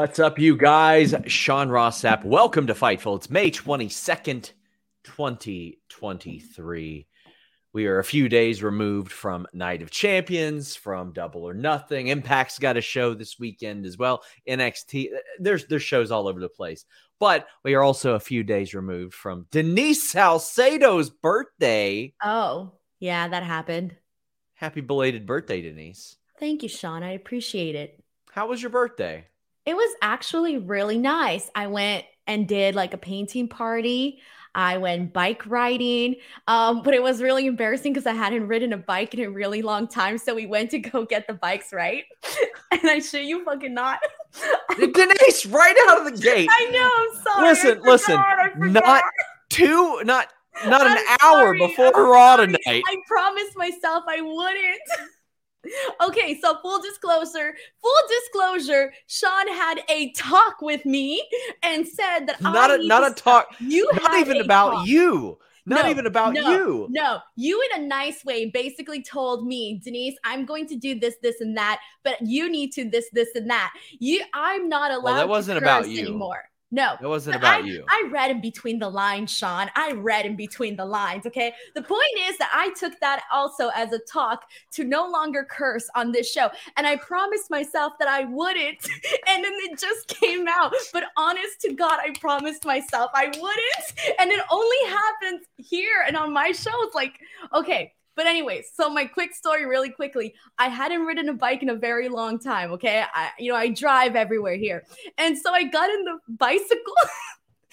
What's up, you guys? Sean Ross Sapp. Welcome to Fightful. It's May 22nd, 2023. We are a few days removed from Night of Champions, from Double or Nothing. Impact's got a show this weekend as well. NXT, there's there's shows all over the place. But we are also a few days removed from Denise Salcedo's birthday. Oh, yeah, that happened. Happy belated birthday, Denise. Thank you, Sean. I appreciate it. How was your birthday? It was actually really nice. I went and did like a painting party. I went bike riding, um, but it was really embarrassing because I hadn't ridden a bike in a really long time. So we went to go get the bikes right, and I shit you fucking not. Denise, right out of the gate. I know. I'm sorry. Listen, listen. forgot, I forgot. Not two, not not an I'm hour sorry, before I'm Raw sorry. tonight. I promised myself I wouldn't. okay, so full disclosure, full disclosure, Sean had a talk with me and said that Not I a not a talk. You Not even about talk. you. Not No, even about no, you. No, you in a nice way basically told me, Denise, I'm going to do this, this, and that, but you need to this, this, and that. You, I'm not allowed. that wasn't about you. anymore. No, it wasn't about I, you. I read in between the lines, Sean. I read in between the lines. Okay. The point is that I took that also as a talk to no longer curse on this show. And I promised myself that I wouldn't. And then it just came out. But honest to God, I promised myself I wouldn't. And it only happens here and on my show. It's like, okay. But anyways, so my quick story really quickly. I hadn't ridden a bike in a very long time, okay? I you know, I drive everywhere here. And so I got in the bicycle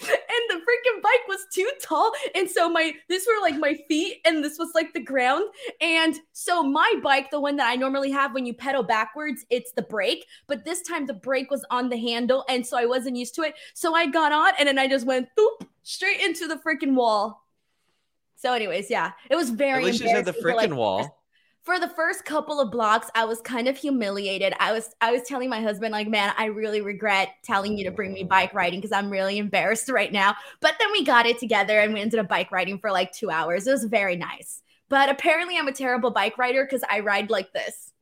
and the freaking bike was too tall and so my this were like my feet and this was like the ground and so my bike the one that i normally have when you pedal backwards it's the brake but this time the brake was on the handle and so i wasn't used to it so i got on and then i just went boop straight into the freaking wall so anyways yeah it was very At least you said the for, like, wall. for the first couple of blocks i was kind of humiliated i was i was telling my husband like man i really regret telling you to bring me bike riding because i'm really embarrassed right now but then we got it together and we ended up bike riding for like two hours it was very nice but apparently i'm a terrible bike rider because i ride like this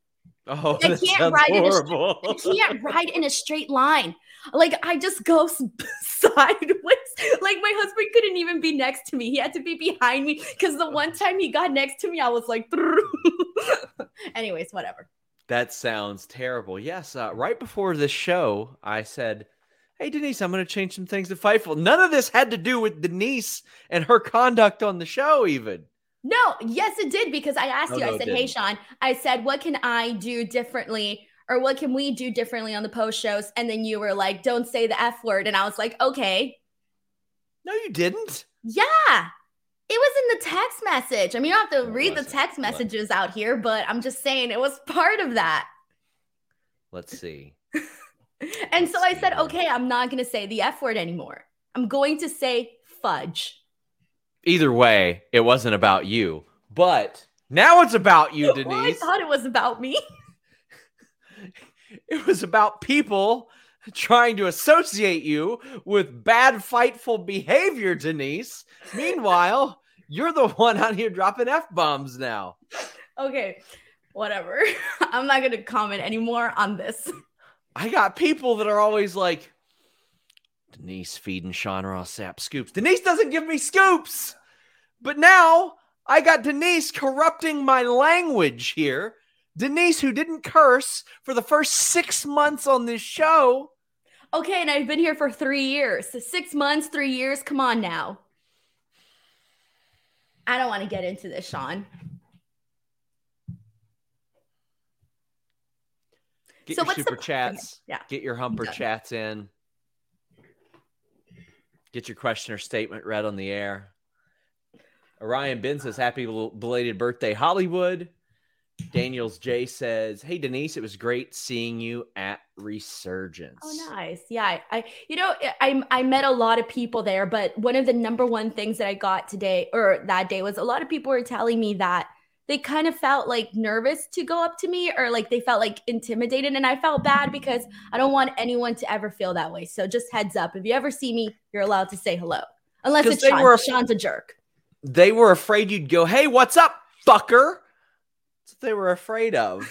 Oh, I that can't sounds ride in a horrible. I can't ride in a straight line. Like I just go sideways. Like my husband couldn't even be next to me. He had to be behind me because the one time he got next to me, I was like, anyways, whatever. That sounds terrible. Yes, uh, right before this show, I said, "Hey Denise, I'm going to change some things to Fightful." None of this had to do with Denise and her conduct on the show, even. No, yes, it did because I asked Oh, you. no, I said, "Hey. Sean," I said, "What can I do differently?" Or what can we do differently on the post shows? And then you were like, don't say the F word. And I was like, okay, No, you didn't. Yeah. It was in the text message. I mean, you don't have to It read the text messages out here, but I'm just saying it was part of that. Let's see. And so I said, okay, I'm not going to say the F word anymore. I'm going to say fudge. Either way, it wasn't about you, but now it's about you, Well, I thought it was about me. It was about people trying to associate you with bad, fightful behavior, Denise. Meanwhile, you're the one out here dropping F bombs now. okay, whatever. I'm not going to comment anymore on this. I got people that are always like, Denise feeding Sean Ross Sapp scoops. Denise doesn't give me scoops. But now I got Denise corrupting my language here. Denise, who didn't curse for the first six months on this show. Okay, and I've been here for three years. So six months, three years. Come on now. I don't want to get into this, Sean. Get So your what's the- super chats. Yeah. Get your humper done. chats in. Get your question or statement read on the air. Orion Ben says, Happy belated birthday, Hollywood. Daniels J says, Hey Denise, it was great seeing you at Resurgence. Oh, nice. Yeah, I, you know, I I met a lot of people there, but one of the number one things that I got today or that day was a lot of people were telling me that they kind of felt like nervous to go up to me or like they felt like intimidated and I felt bad because I don't want anyone to ever feel that way. So just heads up, if you ever see me, you're allowed to say hello. Unless it's Sean. were- Sean's a jerk. They were afraid you'd go, Hey, what's up, fucker? What they were afraid of.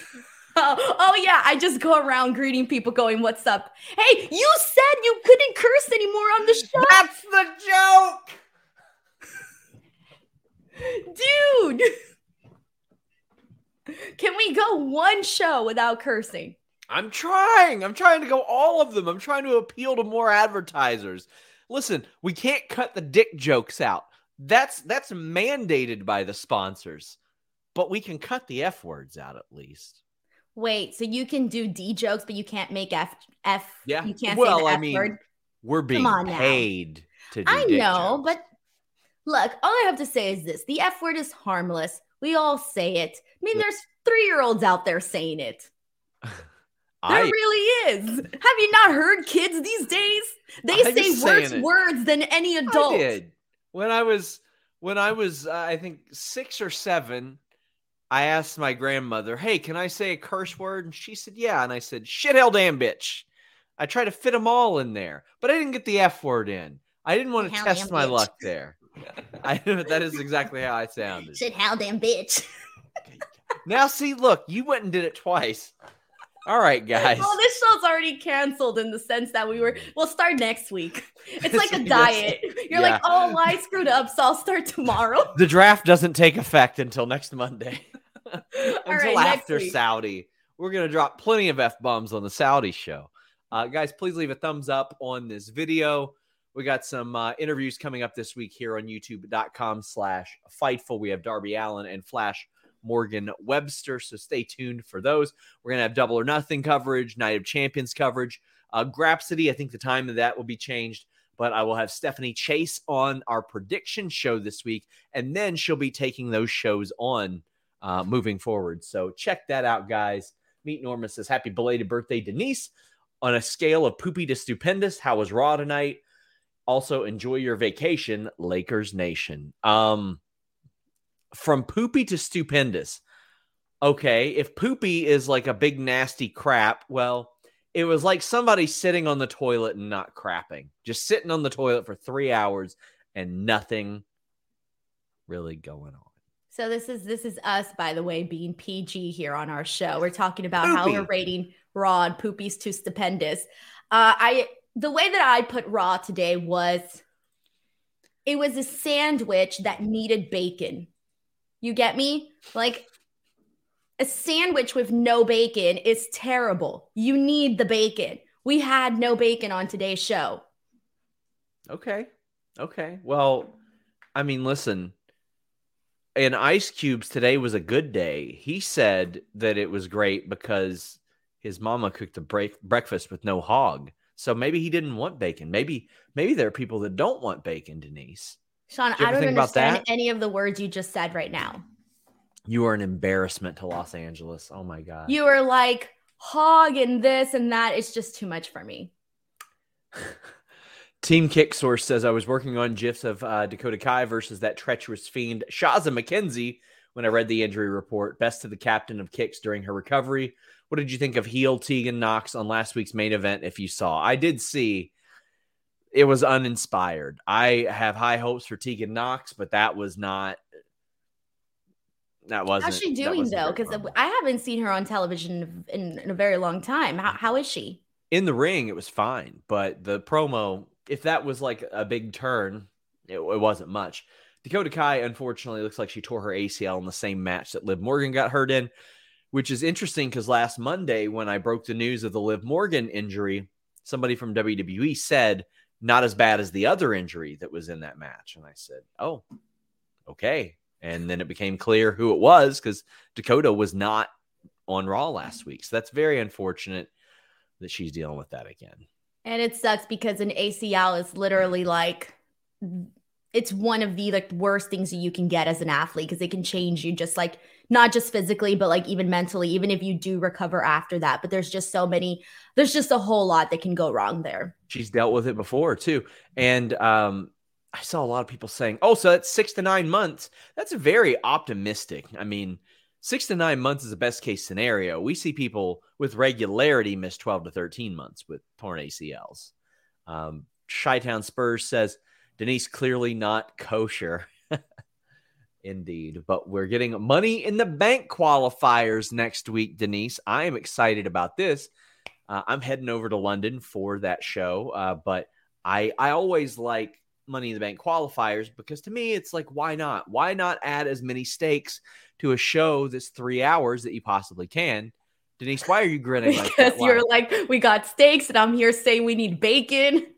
Oh, oh yeah, I just go around greeting people going, "What's up?" Hey, you said you couldn't curse anymore on the show. That's the joke. Dude. Can we go one show without cursing? I'm trying. I'm trying to go all of them. I'm trying to appeal to more advertisers. Listen, we can't cut the dick jokes out. That's that's mandated by the sponsors. But we can cut the F words out at least. Wait, so you can do D jokes, but you can't make F F. Yeah. You can't well, say the I F mean, word. we're being paid to do I know, jokes. but look, all I have to say is this: the F word is harmless. We all say it. I mean, there's three year olds out there saying it. There I really is. Have you not heard kids these days? They I'm say worse words than any I adult. did. When I was when I was uh, I think 6 or 7, I asked my grandmother, "Hey, can I say a curse word?" And she said, "Yeah." And I said, "Shit hell damn bitch." I tried to fit them all in there, but I didn't get the F word in. I didn't want to Hell test my bitch. luck there. I that is exactly how I sounded. Shit, how damn bitch. Now see, look, you went and did it twice. All right, guys. Well, this show's already canceled in the sense that we were. We'll start next week. It's like a diet. You're Yeah. like, oh, well, I screwed up, so I'll start tomorrow. the draft doesn't take effect until next Monday. Until right, after. Saudi. We're going to drop plenty of F bombs on the Saudi show. Uh, guys, please leave a thumbs up on this video. We got some uh, interviews coming up this week here on youtube.com slash fightful. We have Darby Allin and Flash Morgan Webster. So stay tuned for those. We're going to have double or nothing coverage, Night of Champions coverage. Uh, Grapsody, I think the time of that will be changed, but I will have Stephanie Chase on our prediction show this week, and then she'll be taking those shows on uh, moving forward. So check that out, guys. Meet Norma says, Happy belated birthday, Denise. On a scale of poopy to stupendous, how was Raw tonight? Also, enjoy your vacation, Lakers Nation. Um, from poopy to stupendous. Okay, if poopy is like a big nasty crap, well, it was like somebody sitting on the toilet and not crapping, just sitting on the toilet for three hours and nothing really going on. So this is this is us, by the way, being PG here on our show. We're talking about how Poopy. we're rating Raw and Poopy's too stupendous. Uh, I the way that I put Raw today was it was a sandwich that needed bacon. You get me? Like a sandwich with no bacon is terrible. You need the bacon. We had no bacon on today's show. Okay. Okay. Well, I mean, listen. In Ice Cubes, today was a good day. He said that it was great because his mama cooked a break- breakfast with no hog. So maybe he didn't want bacon. Maybe maybe there are people that don't want bacon, Denise. Sean, I don't understand any of the words you just said right now. You are an embarrassment to Los Angeles. Oh my god. You are like hog and this and that. It's just too much for me. Team Kick Source says I was working on gifs of uh, Dakota Kai versus that treacherous fiend Shaza McKenzie when I read the injury report. Best to the captain of Kicks during her recovery. What did you think of heel Tegan Knox on last week's main event? If you saw, I did see. It was uninspired. I have high hopes for Tegan Knox, but that was not. That wasn't. How's she doing though? Because. I haven't seen her on television in, in a very long time. How, how is she? in the ring, it was fine, but the promo, if that was like a big turn, it, it wasn't much. Dakota Kai, unfortunately, looks like she tore her ACL in the same match that Liv Morgan got hurt in, which is interesting because last Monday, when I broke the news of the Liv Morgan injury, somebody from WWE said, not as bad as the other injury that was in that match. And I said, oh, okay. And then it became clear who it was because Dakota was not on Raw last week. So that's very unfortunate that she's dealing with that again. And it sucks because an ACL is literally like it's one of the like worst things that you can get as an athlete because it can change you just like not just physically but like even mentally even if you do recover after that but there's just so many there's just a whole lot that can go wrong there She's dealt with it before too. And um, I saw a lot of people saying, oh, so that's six to nine months. That's very optimistic. I mean, six to nine months is the best case scenario. We see people with regularity miss 12 to 13 months with torn ACLs. Um, Chi-Town Spurs says, Denise clearly not kosher. Indeed. But we're getting money in the bank qualifiers next week, Denise. I am excited about this. Uh, I'm heading over to London for that show, uh, but I I always like Money in the Bank qualifiers because to me it's like why not? Why not add as many stakes to a show that's three hours that you possibly can? Denise, why are you grinning like because that? You're like we got steaks and i'm here saying we need bacon.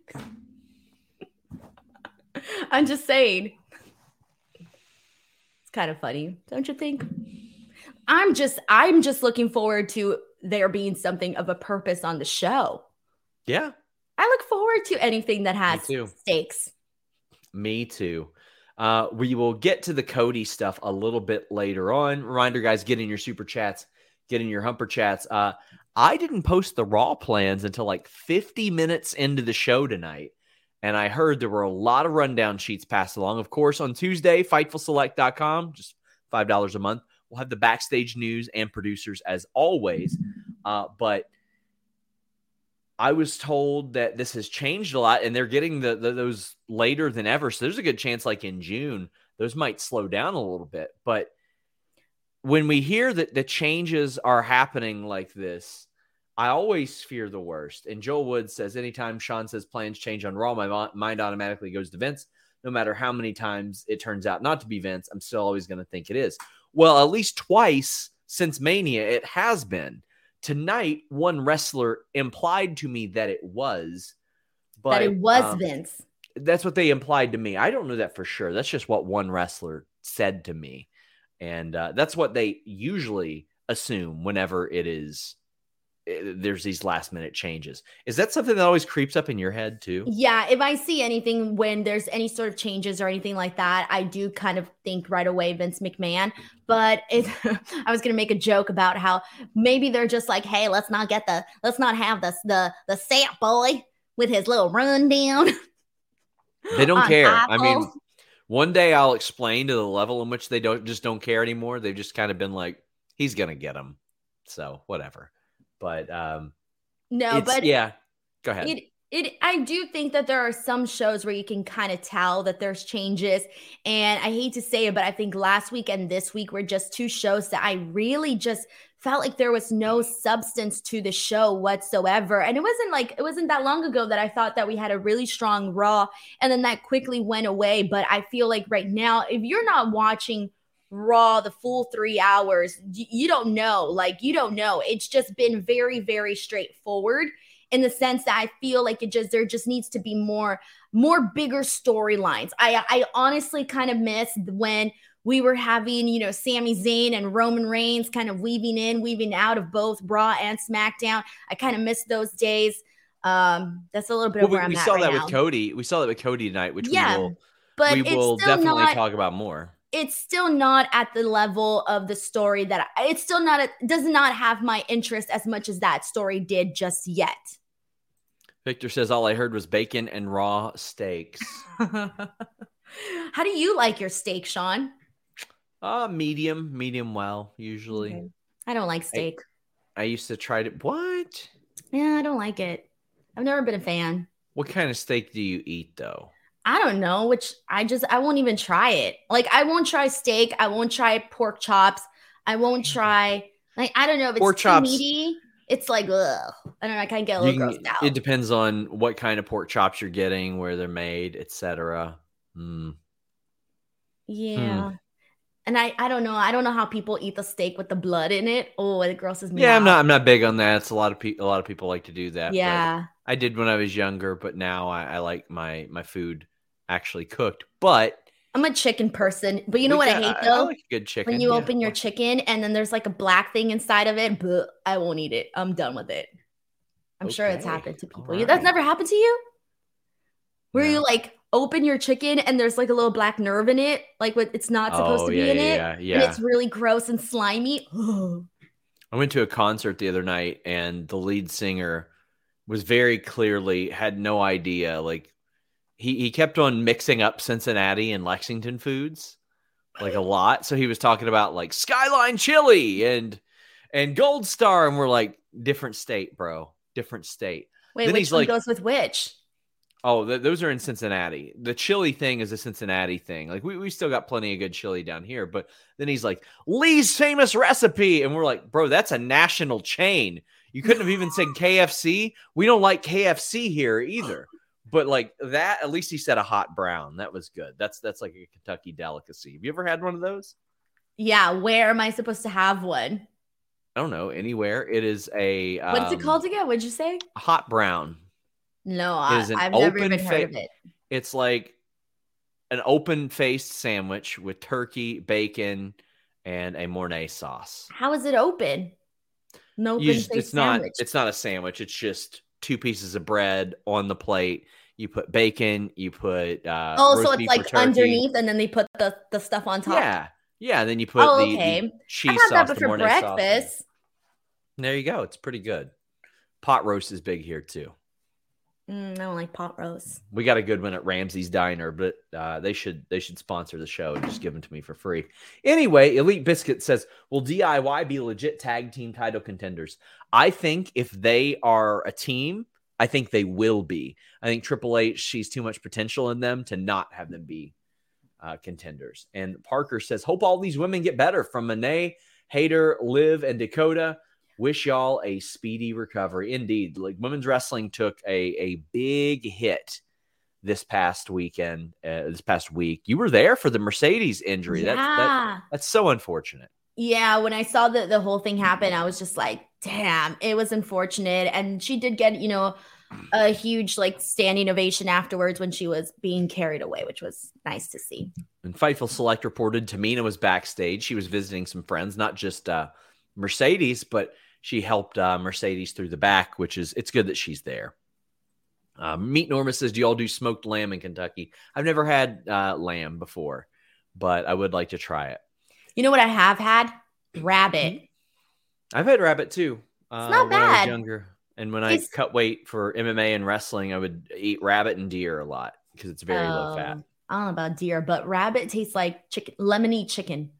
I'm just saying. It's kind of funny don't you think? I'm just i'm just looking forward to there being something of a purpose on the show. Yeah, i look forward to anything that has stakes Me too. Uh, we will get to the Cody stuff a little bit later on. Reminder, guys, get in your super chats, get in your humper chats. Uh, I didn't post the Raw plans until like 50 minutes into the show tonight. And I heard there were a lot of rundown sheets passed along. Of course, on Tuesday, FightfulSelect.com, just $5 a month. We'll have the backstage news and producers as always. Uh, but I was told that this has changed a lot and they're getting the, the those later than ever. So there's a good chance like in June, those might slow down a little bit. But when we hear that the changes are happening like this, I always fear the worst. And Joel Wood says anytime Sean says plans change on Raw, my mind automatically goes to Vince. No matter how many times it turns out not to be Vince, I'm still always going to think it is. Well, at least twice since Mania, it has been. Tonight, one wrestler implied to me that it was, but that it was um, vince that's what they implied to me. I don't know that for sure. That's just what one wrestler said to me. And uh, that's what they usually assume whenever it is Eh, there's these last minute changes. Is that something that always creeps up in your head too? Yeah, if I see anything when there's any sort of changes or anything like that, I do kind of think right away Vince McMahon. But it, I was gonna make a joke about how maybe they're just like, hey, let's not get the, let's not have the the the sap boy with his little rundown. They don't on care. I mean, one day I'll explain to the level in which they don't just don't care anymore. They've just kind of been like, he's gonna get him. So whatever. But um no, but yeah. Go ahead. it It I do think that there are some shows where you can kind of tell that there's changes. And I hate to say it, but I think last week and this week were just two shows that I really just felt like there was no substance to the show whatsoever. And it wasn't like it wasn't that long ago that I thought that we had a really strong Raw and then that quickly went away. But I feel like right now, if you're not watching Raw the full three hours, you, don't know. Like, you don't know. It's just been very, very straightforward in the sense that I feel like it just there just needs to be more more bigger storylines. I I honestly kind of missed when we were having, you know, Sami Zayn and Roman Reigns kind of weaving in, weaving out of both Raw and SmackDown. I kind of missed those days. Um, that's a little bit Well, of where we, I'm we at saw right that now. with Cody. We saw that with Cody tonight, which Yeah, we will but we will definitely not, talk about more. It's still not at the level of the story that I, it's still not a, does not have my interest as much as that story did just yet. Victor says all I heard was bacon and raw steaks. How do you like your steak, Sean? Uh medium, medium well, usually. Okay. I don't like steak. I used to try to what? yeah, I don't like it. I've never been a fan. What kind of steak do you eat though? I don't know, which I just I won't even try it. Like I won't try steak. I won't try pork chops. I won't try like I don't know if it's Pork chops- meaty. It's like ugh. I don't know. I kind of get a little grossed out. It depends on what kind of pork chops you're getting, where they're made, etc. Mm. yeah. And I I don't know. I don't know how people eat the steak with the blood in it. Oh, it grosses me Yeah, out. I'm not. I'm not big on that. It's a lot of people. A lot of people like to do that. Yeah. I did when I was younger, but now I, I like my my food actually cooked. But I'm a chicken person. But you know what I hate though? like good chicken. when you yeah. open your chicken and then there's like a black thing inside of it, but I won't eat it. I'm done with it. I'm sure it's happened to people. You That's never happened to you? Where you like open your chicken and there's like a little black nerve in it, like what it's not oh, supposed Oh, to be yeah, in yeah, it. yeah, And it's really gross and slimy. I went to a concert the other night, and the lead singer was very clearly had no idea. Like he he kept on mixing up Cincinnati and Lexington foods like a lot. So he was talking about like Skyline Chili and and Gold Star, and we're like different state, bro, different state. Wait, Then which he's one like- goes with which? Oh, th- those are in Cincinnati. The chili thing is a Cincinnati thing. Like we we still got plenty of good chili down here, but then he's like Lee's famous recipe, and we're like, bro, that's a national chain. You couldn't have even said KFC. We don't like KFC here either. But like that, at least he said a hot brown. That was good. That's that's like a Kentucky delicacy. Have you ever had one of those? Yeah, where am I supposed to have one? I don't know. Anywhere. It is a What's it um, called again? What'd you say? Hot brown. No, I, i've never even heard of it. It's like an open faced sandwich with turkey, bacon, and a Mornay sauce. How is it open? No You open just- it's not it's not a sandwich. It's just two pieces of bread on the plate. You put bacon. You put uh, oh, so it's like turkey. underneath, and then they put the the stuff on top. Yeah, yeah. Then you put Oh, the, the cheese I've had that sauce, the before Mornay sauce breakfast. There you go. It's pretty good. Pot roast is big here too. Mm, I don't like pot roast. We got a good one at Ramsey's Diner, but uh, they should they should sponsor the show and just give them to me for free. Anyway, Elite Biscuit says, "Will DIY be legit tag team title contenders?" I think if they are a team, I think they will be. I think Triple H sees too much potential in them to not have them be uh, contenders. And Parker says, "Hope all these women get better." From Monet, Hater, Liv, and Dakota. Wish y'all a speedy recovery. Indeed, like women's wrestling took a a big hit this past weekend, uh, this past week. You were there for the Mercedes injury. Yeah. That's that, that's so unfortunate. Yeah, when I saw the the whole thing happen, I was just like, damn, it was unfortunate. And she did get, you know, a huge like standing ovation afterwards when she was being carried away, which was nice to see. And Fightful Select reported Tamina was backstage. She was visiting some friends, not just uh, Mercedes, but she helped uh, Mercedes through the back, which is it's good that she's there. Uh, Meat Norma says, "Do y'all do smoked lamb in Kentucky?" I've never had uh, lamb before, but I would like to try it. You know what I have had? Rabbit. I've had rabbit too. Uh, not when I was bad. younger, and when I cut weight for MMA and wrestling, I would eat rabbit and deer a lot because it's very low fat. Oh, I don't know about deer, but rabbit tastes like chicken, lemony chicken.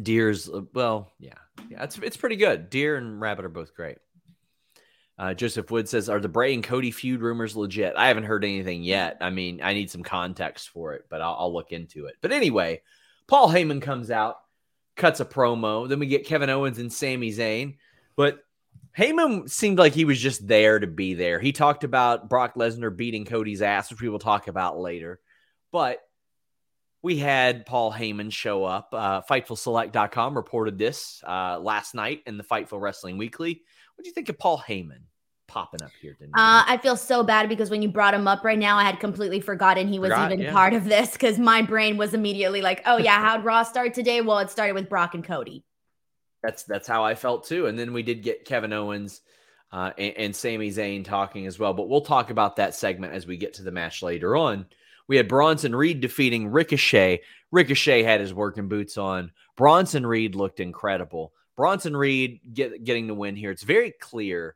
Deer's uh, well, yeah, yeah, it's it's pretty good. Deer and rabbit are both great. Uh, Joseph Wood says, "Are the Bray and Cody feud rumors legit?" I haven't heard anything yet. I mean, I need some context for it, but I'll, I'll look into it. But anyway, Paul Heyman comes out, cuts a promo. Then we get Kevin Owens and Sami Zayn, but Heyman seemed like he was just there to be there. He talked about Brock Lesnar beating Cody's ass, which we will talk about later. But we had Paul Heyman show up. Uh, FightfulSelect.com reported this uh, last night in the Fightful Wrestling Weekly. What do you think of Paul Heyman popping up here? Didn't uh, I feel so bad because when you brought him up right now, I had completely forgotten he was Forgot, even yeah. part of this because my brain was immediately like, oh, yeah, how'd Raw start today? Well, it started with Brock and Cody. That's that's how I felt too. And then we did get Kevin Owens uh, and, and Sami Zayn talking as well. But we'll talk about that segment as we get to the match later on. We had Bronson Reed defeating Ricochet. Ricochet had his working boots on. Bronson Reed looked incredible. Bronson Reed get, getting the win here. It's very clear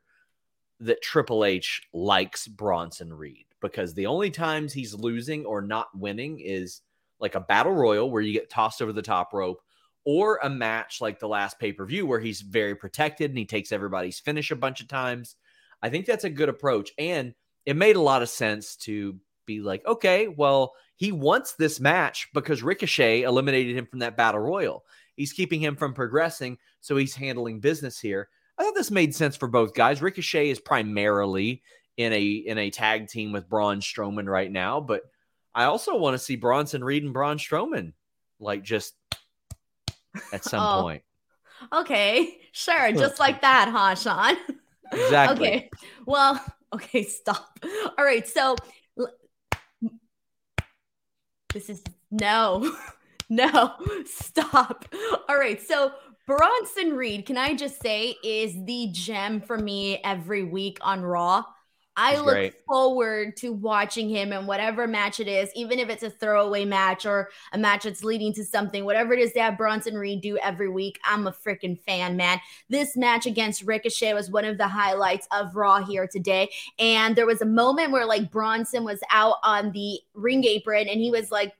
that Triple H likes Bronson Reed because the only times he's losing or not winning is like a battle royal where you get tossed over the top rope or a match like the last pay per view where he's very protected and he takes everybody's finish a bunch of times. I think that's a good approach. And it made a lot of sense to be like, okay, well, he wants this match because Ricochet eliminated him from that battle royal. He's keeping him from progressing, so he's handling business here. I thought this made sense for both guys. Ricochet is primarily in a in a tag team with Braun Strowman right now, but I also want to see Bronson Reed and Braun Strowman like just at some Oh. point. Okay, sure. Just like that, huh, Sean? Exactly. Okay. Well, okay, stop. All right. So this is no, no, stop. All right. So Bronson Reed, can I just say, is the gem for me every week on Raw. I He's look great. forward to watching him in whatever match it is, even if it's a throwaway match or a match that's leading to something, whatever it is they have Bronson Reed do every week. I'm a freaking fan, man. This match against Ricochet was one of the highlights of Raw here today. And there was a moment where like Bronson was out on the ring apron and he was like,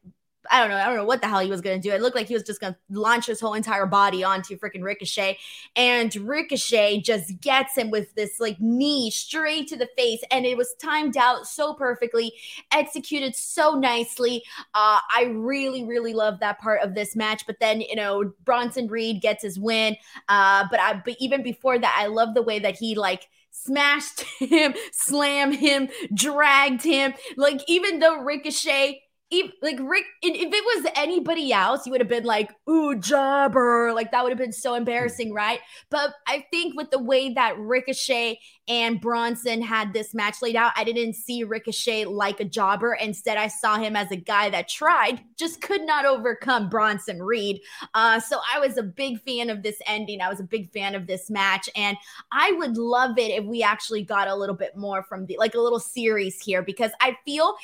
I don't know. I don't know what the hell he was going to do. It looked like he was just going to launch his whole entire body onto freaking Ricochet. And Ricochet just gets him with this like knee straight to the face. And it was timed out so perfectly, executed so nicely. Uh, I really, really love that part of this match. But then, you know, Bronson Reed gets his win. Uh, but I, but even before that, I love the way that he like smashed him, slammed him, dragged him. Like even though Ricochet if, like Rick, if it was anybody else, you would have been like, "Ooh, jobber!" Like that would have been so embarrassing, right? But I think with the way that Ricochet and Bronson had this match laid out, I didn't see Ricochet like a jobber. Instead, I saw him as a guy that tried, just could not overcome Bronson Reed. Uh, so I was a big fan of this ending. I was a big fan of this match, and I would love it if we actually got a little bit more from the like a little series here because I feel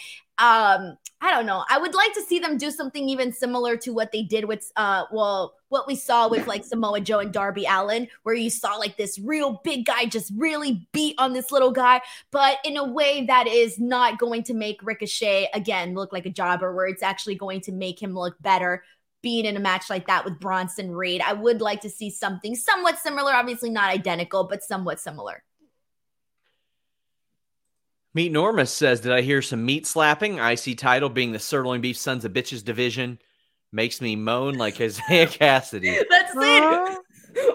um i don't know i would like to see them do something even similar to what they did with uh well what we saw with like samoa joe and darby allin where you saw like this real big guy just really beat on this little guy but in a way that is not going to make ricochet again look like a jobber where it's actually going to make him look better being in a match like that with Bronson Reed. I would like to see something somewhat similar, obviously not identical, but somewhat similar. Meat Normus says, Did I hear some meat slapping? IC title being the Sirloin Beef Sons of Bitches division makes me moan like Isaiah Kassidy. That's it.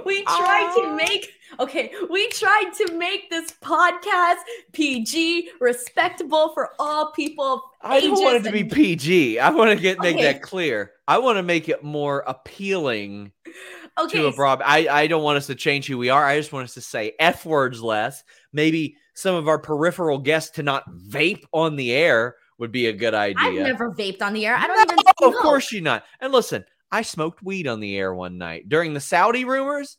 We tried to make okay, we tried to make this podcast PG, respectable for all people. of I don't want it to be PG. I want to get make Okay. that clear. I want to make it more appealing okay, to a broad. I, I don't want us to change who we are. I just want us to say F words less. Maybe some of our peripheral guests to not vape on the air would be a good idea. I've never vaped on the air. I don't No, even Of course you not. And listen, I smoked weed on the air one night during the Saudi rumors.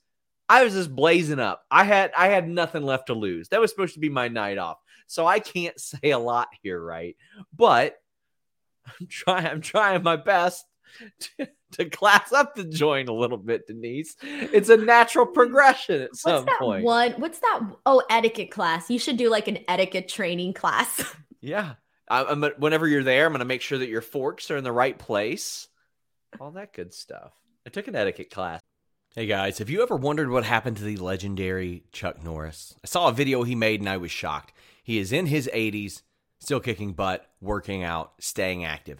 I was just blazing up. I had I had nothing left to lose. That was supposed to be my night off. So I can't say a lot here, right? But I'm trying I'm trying my best to, to class up the joint a little bit, Denise. It's a natural progression at What's some that point. one? What's that? Oh, etiquette class. You should do like an etiquette training class. Yeah. I, I'm, whenever you're there, I'm going to make sure that your forks are in the right place. All that good stuff. I took an etiquette class. Hey guys, have you ever wondered what happened to the legendary Chuck Norris? I saw a video he made and I was shocked. He is in his 80s, still kicking butt, working out, staying active.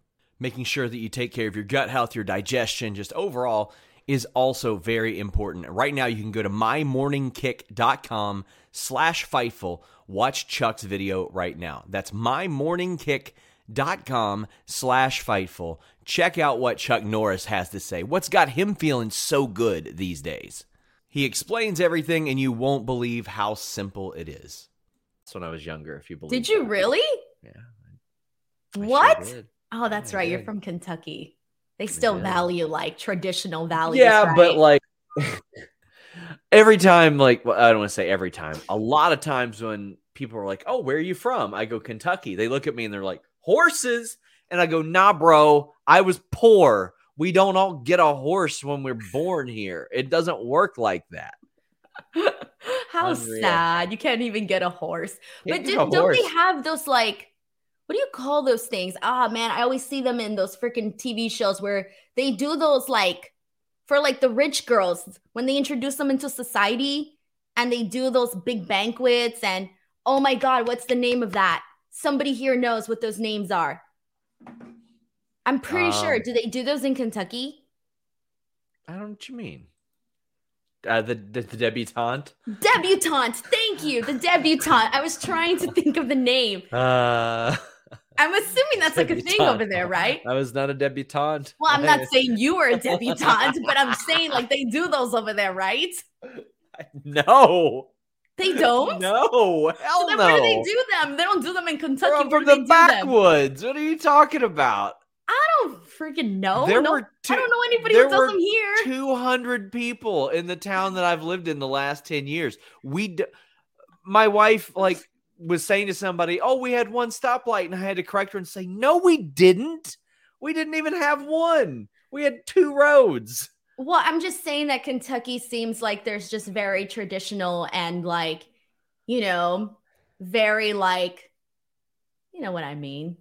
making sure that you take care of your gut health, your digestion, just overall is also very important. Right now, you can go to mymorningkick.com slash Fightful. Watch Chuck's video right now. That's mymorningkick.com slash Fightful. Check out what Chuck Norris has to say. What's got him feeling so good these days? He explains everything, and you won't believe how simple it is. That's when I was younger, if you believe Did you that. really? Yeah. I sure What? did. Oh, that's right. You're from Kentucky. They oh still did. value like traditional values. Yeah, but like every time, like well, I don't want to say every time. A lot of times when people are like, "Oh, where are you from?" I go Kentucky. They look at me and they're like, "Horses," and I go, "Nah, bro. I was poor. We don't all get a horse when we're born here. It doesn't work like that." How Unreal. sad. You can't even get a horse. Can't but get did, a don't horse. they have those like what do you call those things? Ah man, I always see them in those freaking TV shows where they do those like for like the rich girls when they introduce them into society and they do those big banquets and oh my god, what's the name of that? Somebody here knows what those names are. I'm pretty sure. Um, Do they do those in Kentucky? I don't know what you mean. Uh, the, the the debutante. Debutante. Thank you. The debutante. I was trying to think of the name. Uh, I'm assuming that's like a thing over there, right? I was not a debutante. Well, I'm not saying you were a debutante, but I'm saying like they do those over there, right? no. They don't. No, hell So no. where do they do them? They don't do them in Kentucky. They're from the backwoods. What are you talking about? I don't freaking know. There no, were two- I don't know anybody who does them here. 200 people in the town that I've lived in the last 10 years. We, d- my wife, like, was saying to somebody, Oh, we had one stoplight. And I had to correct her and say, No, we didn't. We didn't even have one. We had two roads. Well, I'm just saying that Kentucky seems like there's just very traditional and like, you know, very like, you know what I mean.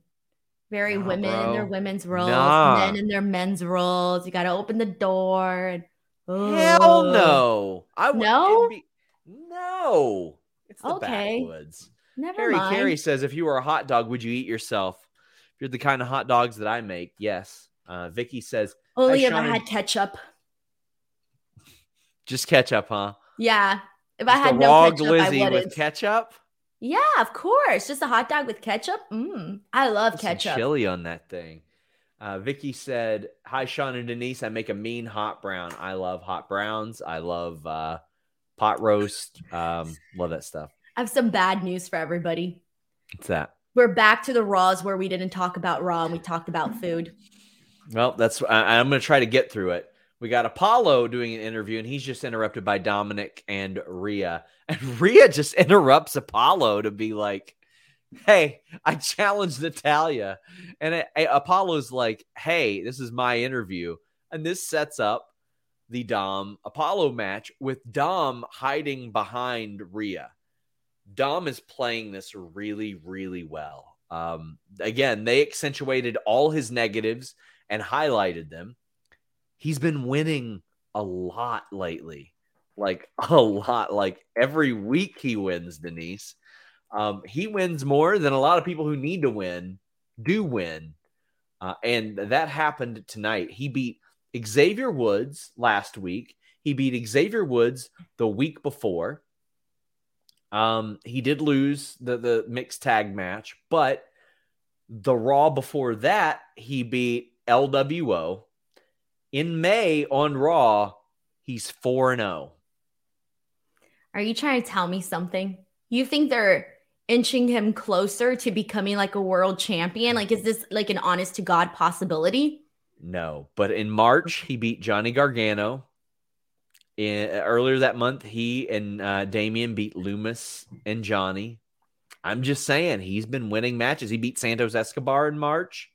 Very Nah, women in their women's roles, Nah. men in their men's roles. You got to open the door. And, Hell Oh. no. I No? be- no. It's the Okay. backwoods. Never Carrie mind. Carey says, if you were a hot dog, would you eat yourself? If you're the kind of hot dogs that I make, yes. Uh, Vicky says, Only if I had ketchup. just ketchup, huh? Yeah. If I had no ketchup, I wouldn't. with ketchup. yeah, of course. Just a hot dog with ketchup. Mm, I love Put ketchup. chili on that thing. Uh, Vicky said, "Hi, Sean and Denise. I make a mean hot brown. I love hot browns. I love uh, pot roast. Um, love that stuff. I have some bad news for everybody. What's that? We're back to the raws where we didn't talk about raw and we talked about food. Well, that's I, I'm going to try to get through it. We got Apollo doing an interview, and he's just interrupted by Dominic and Rhea. And Rhea just interrupts Apollo to be like, "Hey, I challenged Natalya," and it, it- Apollo's like, "Hey, this is my interview," and this sets up the Dom Apollo match with Dom hiding behind Rhea. Dom is playing this really, really well. Um, again, they accentuated all his negatives and highlighted them. He's been winning a lot lately, like a lot. Like every week he wins, Denise. Um, he wins more than a lot of people who need to win do win. Uh, and that happened tonight. He beat Xavier Woods last week. He beat Xavier Woods the week before. Um, he did lose the the mixed tag match, but the Raw before that, he beat LWO. In May on Raw, he's 4 and oh. 0. Are you trying to tell me something? You think they're inching him closer to becoming like a world champion? Like, is this like an honest to God possibility? No, but in March, he beat Johnny Gargano. In, earlier that month, he and uh, Damian beat Loomis and Johnny. I'm just saying, he's been winning matches. He beat Santos Escobar in March.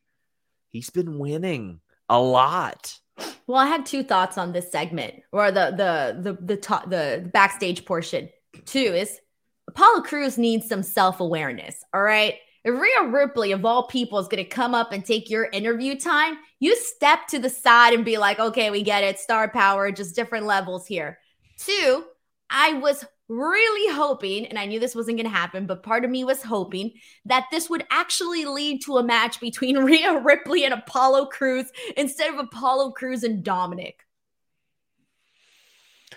He's been winning a lot. Well, I had two thoughts on this segment, or the the the the top, the backstage portion. Two is Apollo Crews needs some self awareness. All right, if Rhea Ripley, of all people, is going to come up and take your interview time, you step to the side and be like, okay, we get it. Star power, just different levels here. Two, I was really hoping, and I knew this wasn't going to happen, but part of me was hoping that this would actually lead to a match between Rhea Ripley and Apollo Crews instead of Apollo Crews and Dominic.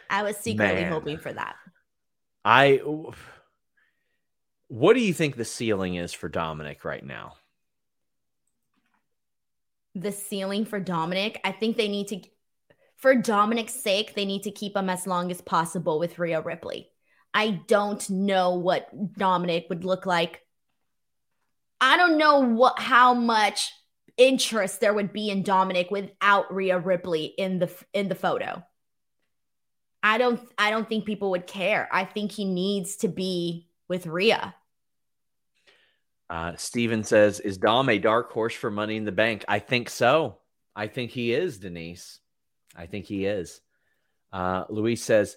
I was secretly Man. hoping for that. I what do you think the ceiling is for Dominic right now? The ceiling for Dominic, I think they need to, for Dominic's sake, they need to keep him as long as possible with Rhea Ripley. I don't know what Dominic would look like. I don't know what how much interest there would be in Dominic without Rhea Ripley in the in the photo. I don't I don't think people would care. I think he needs to be with Rhea. Uh, Steven says, Is Dom a dark horse for money in the bank? I think so. I think he is, Denise. I think he is. Uh, Luis says,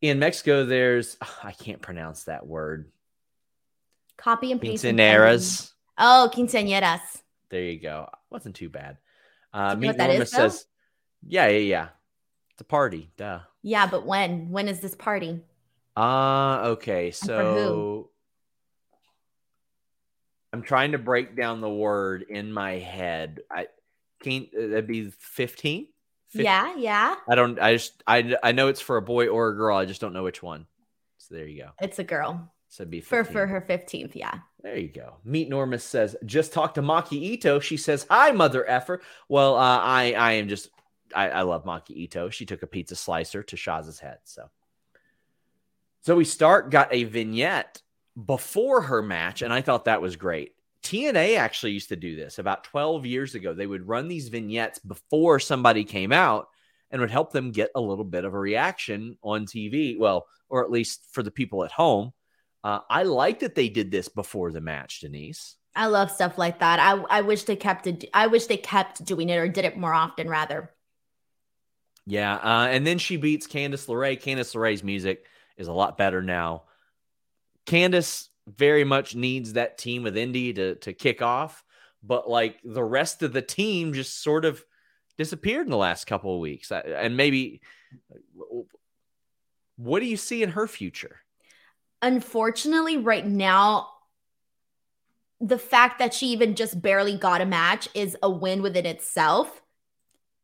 In Mexico, there's, I can't pronounce that word. Copy and paste. Quinceaneras. Oh, quinceañeras. There you go. Wasn't too bad. Uh, Meet Norma is, says, Yeah, yeah, yeah. It's a party. Duh. Yeah, but when? When is this party? Uh, okay. So I'm trying to break down the word in my head. I can't. Uh, that'd be 15. Yeah, yeah. I don't. I just. I. I know it's for a boy or a girl. I just don't know which one. So there you go. It's a girl. So be 15. for for her 15th. Yeah. There you go. Meet Normus says, just talk to Maki Ito. She says, hi, mother effer. Well, uh, I I am just. I, I love Maki Ito. She took a pizza slicer to Shaz's head. So. Zoey Stark got a vignette before her match, and I thought that was great. TNA actually used to do this about 12 years ago. They would run these vignettes before somebody came out and would help them get a little bit of a reaction on TV. Well, or at least for the people at home. Uh, I like that they did this before the match, Denise. I love stuff like that. I, I wish they kept it. I wish they kept doing it or did it more often, rather. Yeah, uh, and then she beats Candice LeRae. Candice LeRae's music is a lot better now. Candice very much needs that team with Indi to to kick off, but like the rest of the team just sort of disappeared in the last couple of weeks. And maybe what do you see in her future? Unfortunately, right now the fact that she even just barely got a match is a win within itself.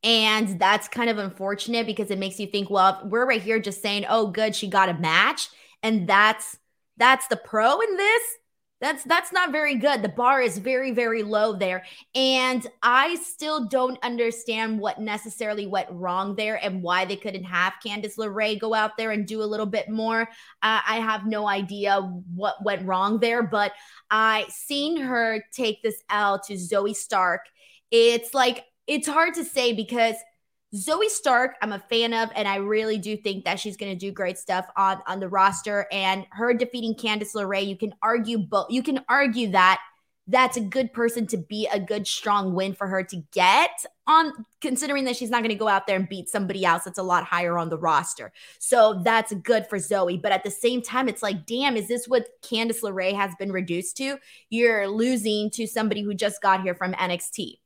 And that's kind of unfortunate because it makes you think, well, we're right here just saying, oh, good, she got a match. And that's that's the pro in this that's that's not very good. The bar is very very low there. And i still don't understand what necessarily went wrong there and why they couldn't have candice LeRae go out there and do a little bit more. Uh, i have no idea what went wrong there but i seen her take this l to Zoey stark. It's like it's hard to say because Zoey Stark, I'm a fan of, and I really do think that she's going to do great stuff on on the roster. And her defeating Candice LeRae, you can argue, but you can argue that that's a good person to be a good strong win for her to get on considering that she's not going to go out there and beat somebody else that's a lot higher on the roster. So that's good for Zoey, But at the same time, it's like, damn, is this what Candice LeRae has been reduced to? You're losing to somebody who just got here from NXT.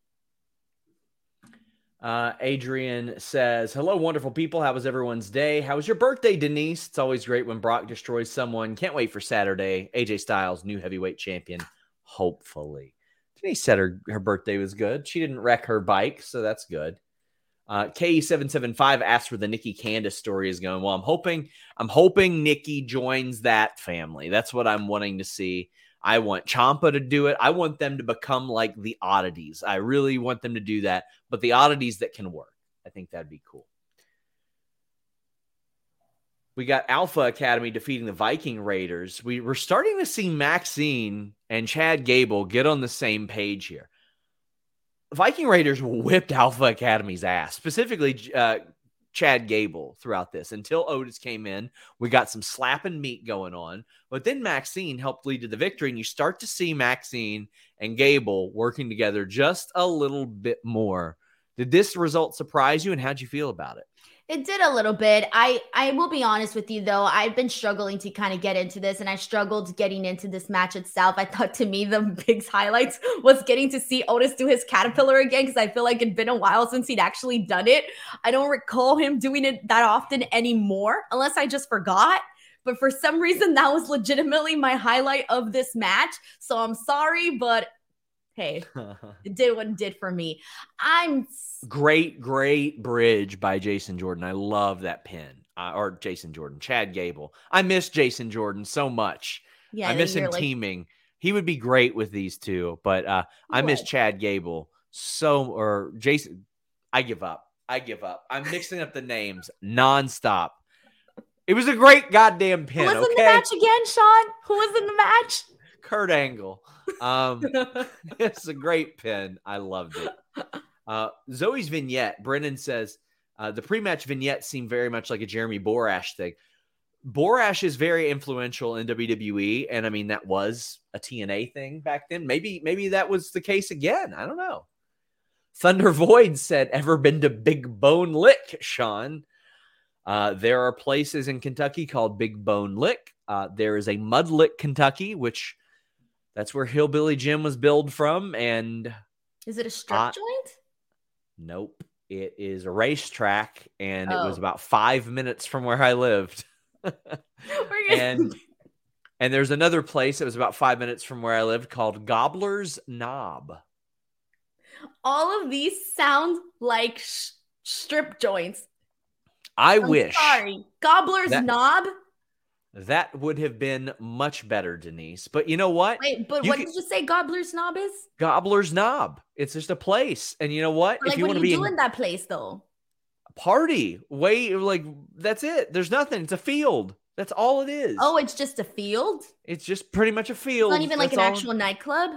Uh, Adrian says, Hello, wonderful people. How was everyone's day? How was your birthday, Denise? It's always great when Brock destroys someone. Can't wait for Saturday. AJ Styles, new heavyweight champion, hopefully. Denise said her, her birthday was good. She didn't wreck her bike, so that's good. Uh, K775 asked where the Nikki Candice story is going. Well, I'm hoping, I'm hoping Nikki joins that family. That's what I'm wanting to see. I want Champa to do it. I want them to become like the oddities. I really want them to do that, but the oddities that can work. I think that'd be cool. We got Alpha Academy defeating the Viking Raiders. We, we're starting to see Maxxine and Chad Gable get on the same page here. Viking Raiders whipped Alpha Academy's ass. Specifically, uh, Chad Gable throughout this until Otis came in. We got some slapping meat going on, but then Maxxine helped lead to the victory, and you start to see Maxxine and Gable working together just a little bit more. Did this result surprise you, and how'd you feel about it? It did a little bit. I I will be honest with you though. I've been struggling to kind of get into this, and I struggled getting into this match itself. I thought to me the biggest highlights was getting to see Otis do his caterpillar again because I feel like it'd been a while since he'd actually done it. I don't recall him doing it that often anymore, unless I just forgot. But for some reason, that was legitimately my highlight of this match. So I'm sorry, but hey, it did what it did for me. I'm great, great bridge by Jason Jordan. I love that pin. Uh, or Jason Jordan, Chad Gable. I miss Jason Jordan so much. Yeah, I miss him like... teaming. He would be great with these two, but uh, I miss Chad Gable so. Or Jason, I give up. I give up. I'm mixing up the names nonstop. It was a great goddamn pin. Who was okay? in the match again, Sean? Who was in the match? Kurt Angle. Um, it's a great pin. I loved it. Uh, Zoey's vignette, Brennan says uh, the pre-match vignette seemed very much like a Jeremy Borash thing. Borash is very influential in WWE, and I mean that was a TNA thing back then. Maybe maybe that was the case again. I don't know. Thunder Void said, "Ever been to Big Bone Lick, Sean?" Uh, there are places in Kentucky called Big Bone Lick. Uh, there is a Mud Lick, Kentucky, which that's where Hillbilly Jim was billed from. And is it a strip joint? Nope. It is a racetrack, and oh. it was oh. about five minutes from where I lived. and and there's another place that was about five minutes from where I lived called Gobbler's Knob. All of these sound like sh- strip joints. I I'm wish. Sorry, Gobbler's that, Knob. That would have been much better, Denise. But you know what? Wait, but you what can, did you say Gobbler's Knob is? Gobbler's Knob. It's just a place. And you know what? Like, if you want to be in that place though? Party. Wait, like that's it. There's nothing. It's a field. That's all it is. Oh, it's just a field? It's just pretty much a field. It's not even that's like an all... actual nightclub?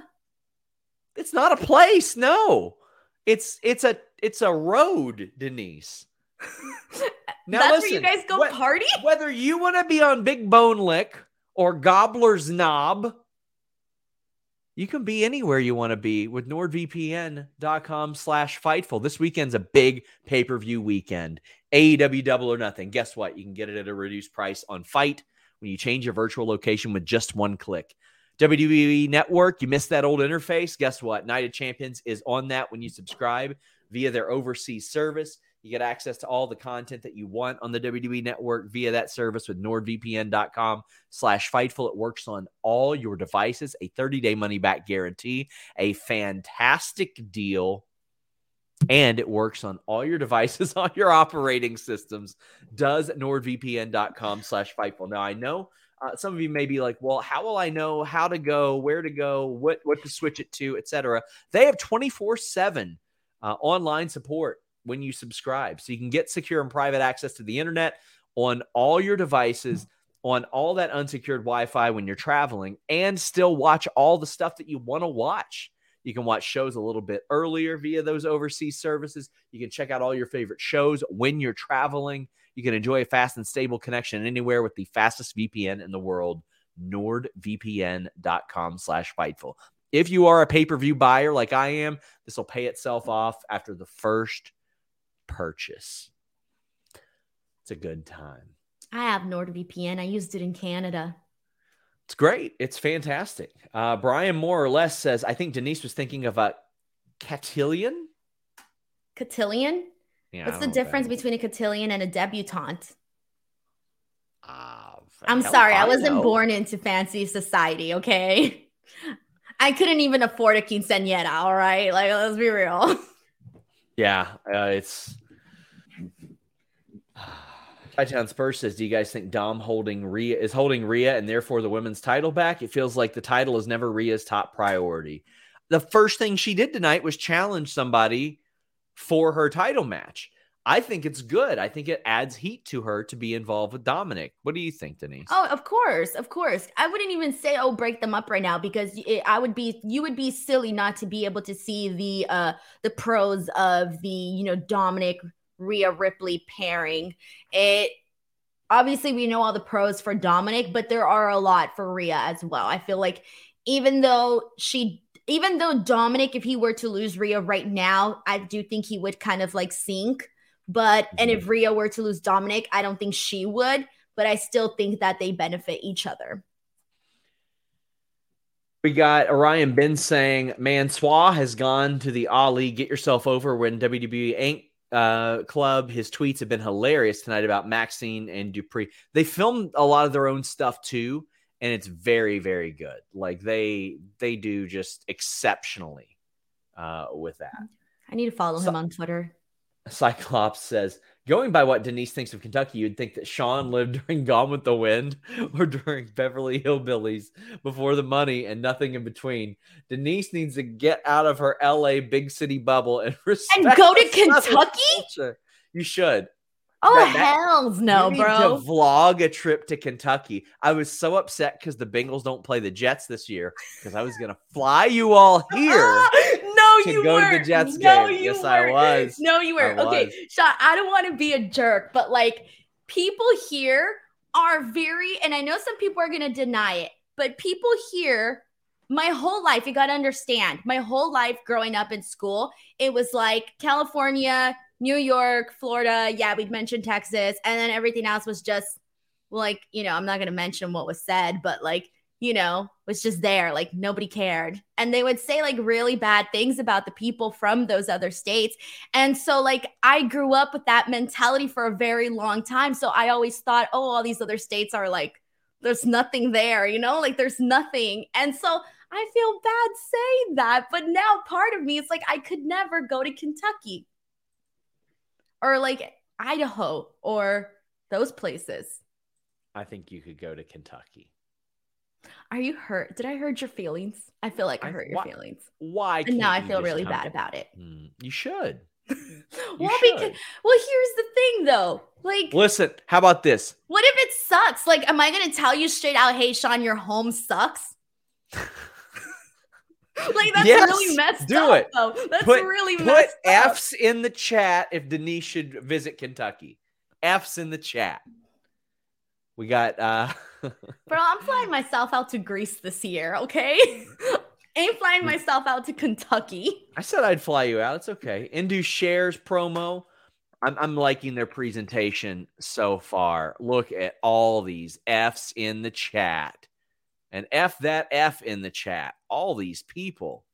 It's not a place, no. It's it's a it's a road, Denise. Now That's listen, where you guys go wh- party? Whether you want to be on Big Bone Lick or Gobbler's Knob, you can be anywhere you want to be with nordvpn.com slash fightful. This weekend's a big pay-per-view weekend. AEW double or nothing. Guess what? You can get it at a reduced price on FITE when you change your virtual location with just one click. WWE Network, you missed that old interface. Guess what? Night of Champions is on that when you subscribe via their overseas service. You get access to all the content that you want on the WWE network via that service with nordvpn.com slash fightful. It works on all your devices, a 30-day money-back guarantee, a fantastic deal, and it works on all your devices on your operating systems. Does nordvpn.com slash fightful. Now, I know uh, some of you may be like, well, how will I know how to go, where to go, what, what to switch it to, etc. They have 24-7 uh, online support when you subscribe. So you can get secure and private access to the internet on all your devices, mm. on all that unsecured Wi Fi when you're traveling, and still watch all the stuff that you want to watch. You can watch shows a little bit earlier via those overseas services. You can check out all your favorite shows when you're traveling. You can enjoy a fast and stable connection anywhere with the fastest VPN in the world, nordvpn.com slash Fightful. If you are a pay-per-view buyer like I am, this will pay itself off after the first purchase. It's a good time. I have NordVPN. I used it in Canada. It's great. It's fantastic. Uh, Brian more or less says, I think Denise was thinking of a cotillion. Cotillion? Yeah, What's the difference between a cotillion and a debutante? Uh, I'm sorry, I, I wasn't know. born into fancy society, okay? I couldn't even afford a quinceañera, all right? Like, let's be real. Yeah, uh, it's. Titan Spurs says, "Do you guys think Dom holding Rhea is holding Rhea and therefore the women's title back? It feels like the title is never Rhea's top priority. The first thing she did tonight was challenge somebody for her title match. I think it's good. I think it adds heat to her to be involved with Dominic. What do you think, Denise? Oh, of course, of course. I wouldn't even say oh break them up right now because it, I would be you would be silly not to be able to see the uh the pros of the you know Dominic Rhea Ripley pairing. It obviously we know all the pros for Dominic, but there are a lot for Rhea as well. I feel like even though she even though Dominic, if he were to lose Rhea right now, I do think he would kind of like sink. But and if Rhea were to lose Dominic, I don't think she would. But I still think that they benefit each other. We got Orion Ben saying, Mansoor has gone to the Ali Get Yourself Over when WWE ain't uh, club. His tweets have been hilarious tonight about Maxxine and Dupri. They filmed a lot of their own stuff too, and it's very, very good. Like they they do just exceptionally uh, with that. I need to follow so, him on Twitter. Cyclops says, going by what Denise thinks of Kentucky, you'd think that Sean lived during Gone with the Wind or during Beverly Hillbillies before the money and nothing in between. Denise needs to get out of her LA big city bubble and respect and go to Kentucky. You should. Oh hell's no, you bro! to vlog a trip to Kentucky. I was so upset because the Bengals don't play the Jets this year because I was gonna fly you all here. Ah, you go weren't. to the Jets no, game. You yes, weren't. I was. No, you were. Okay, Sean, I don't want to be a jerk, but like people here are very, and I know some people are gonna deny it, but people here my whole life, you got to understand, my whole life growing up in school, it was like California, New York, Florida. Yeah, we'd mentioned Texas. And then everything else was just like, you know, I'm not going to mention what was said, but like, you know, was just there. Like nobody cared. And they would say like really bad things about the people from those other states. And so, like, I grew up with that mentality for a very long time. So I always thought, oh, all these other states are like, there's nothing there, you know, like there's nothing. And so I feel bad saying that. But now part of me is like, I could never go to Kentucky or like Idaho or those places. I think you could go to Kentucky. Are you hurt? Did I hurt your feelings? I feel like I hurt your why, feelings. Why? And now I feel really bad about it. Hmm, you should. well, you should. because well, here's the thing though. Like, listen, how about this? What if it sucks? Like, am I gonna tell you straight out, hey, Sean, your home sucks? like that's yes, really messed do up. it. Though. That's put, really put messed F's in the chat if Denise should visit Kentucky. F's in the chat. We got uh Bro, I'm flying myself out to Greece this year, okay? Ain't flying myself out to Kentucky. I said I'd fly you out. It's okay. Indus Sher's promo. I'm, I'm liking their presentation so far. Look at all these F's in the chat and F that F in the chat. All these people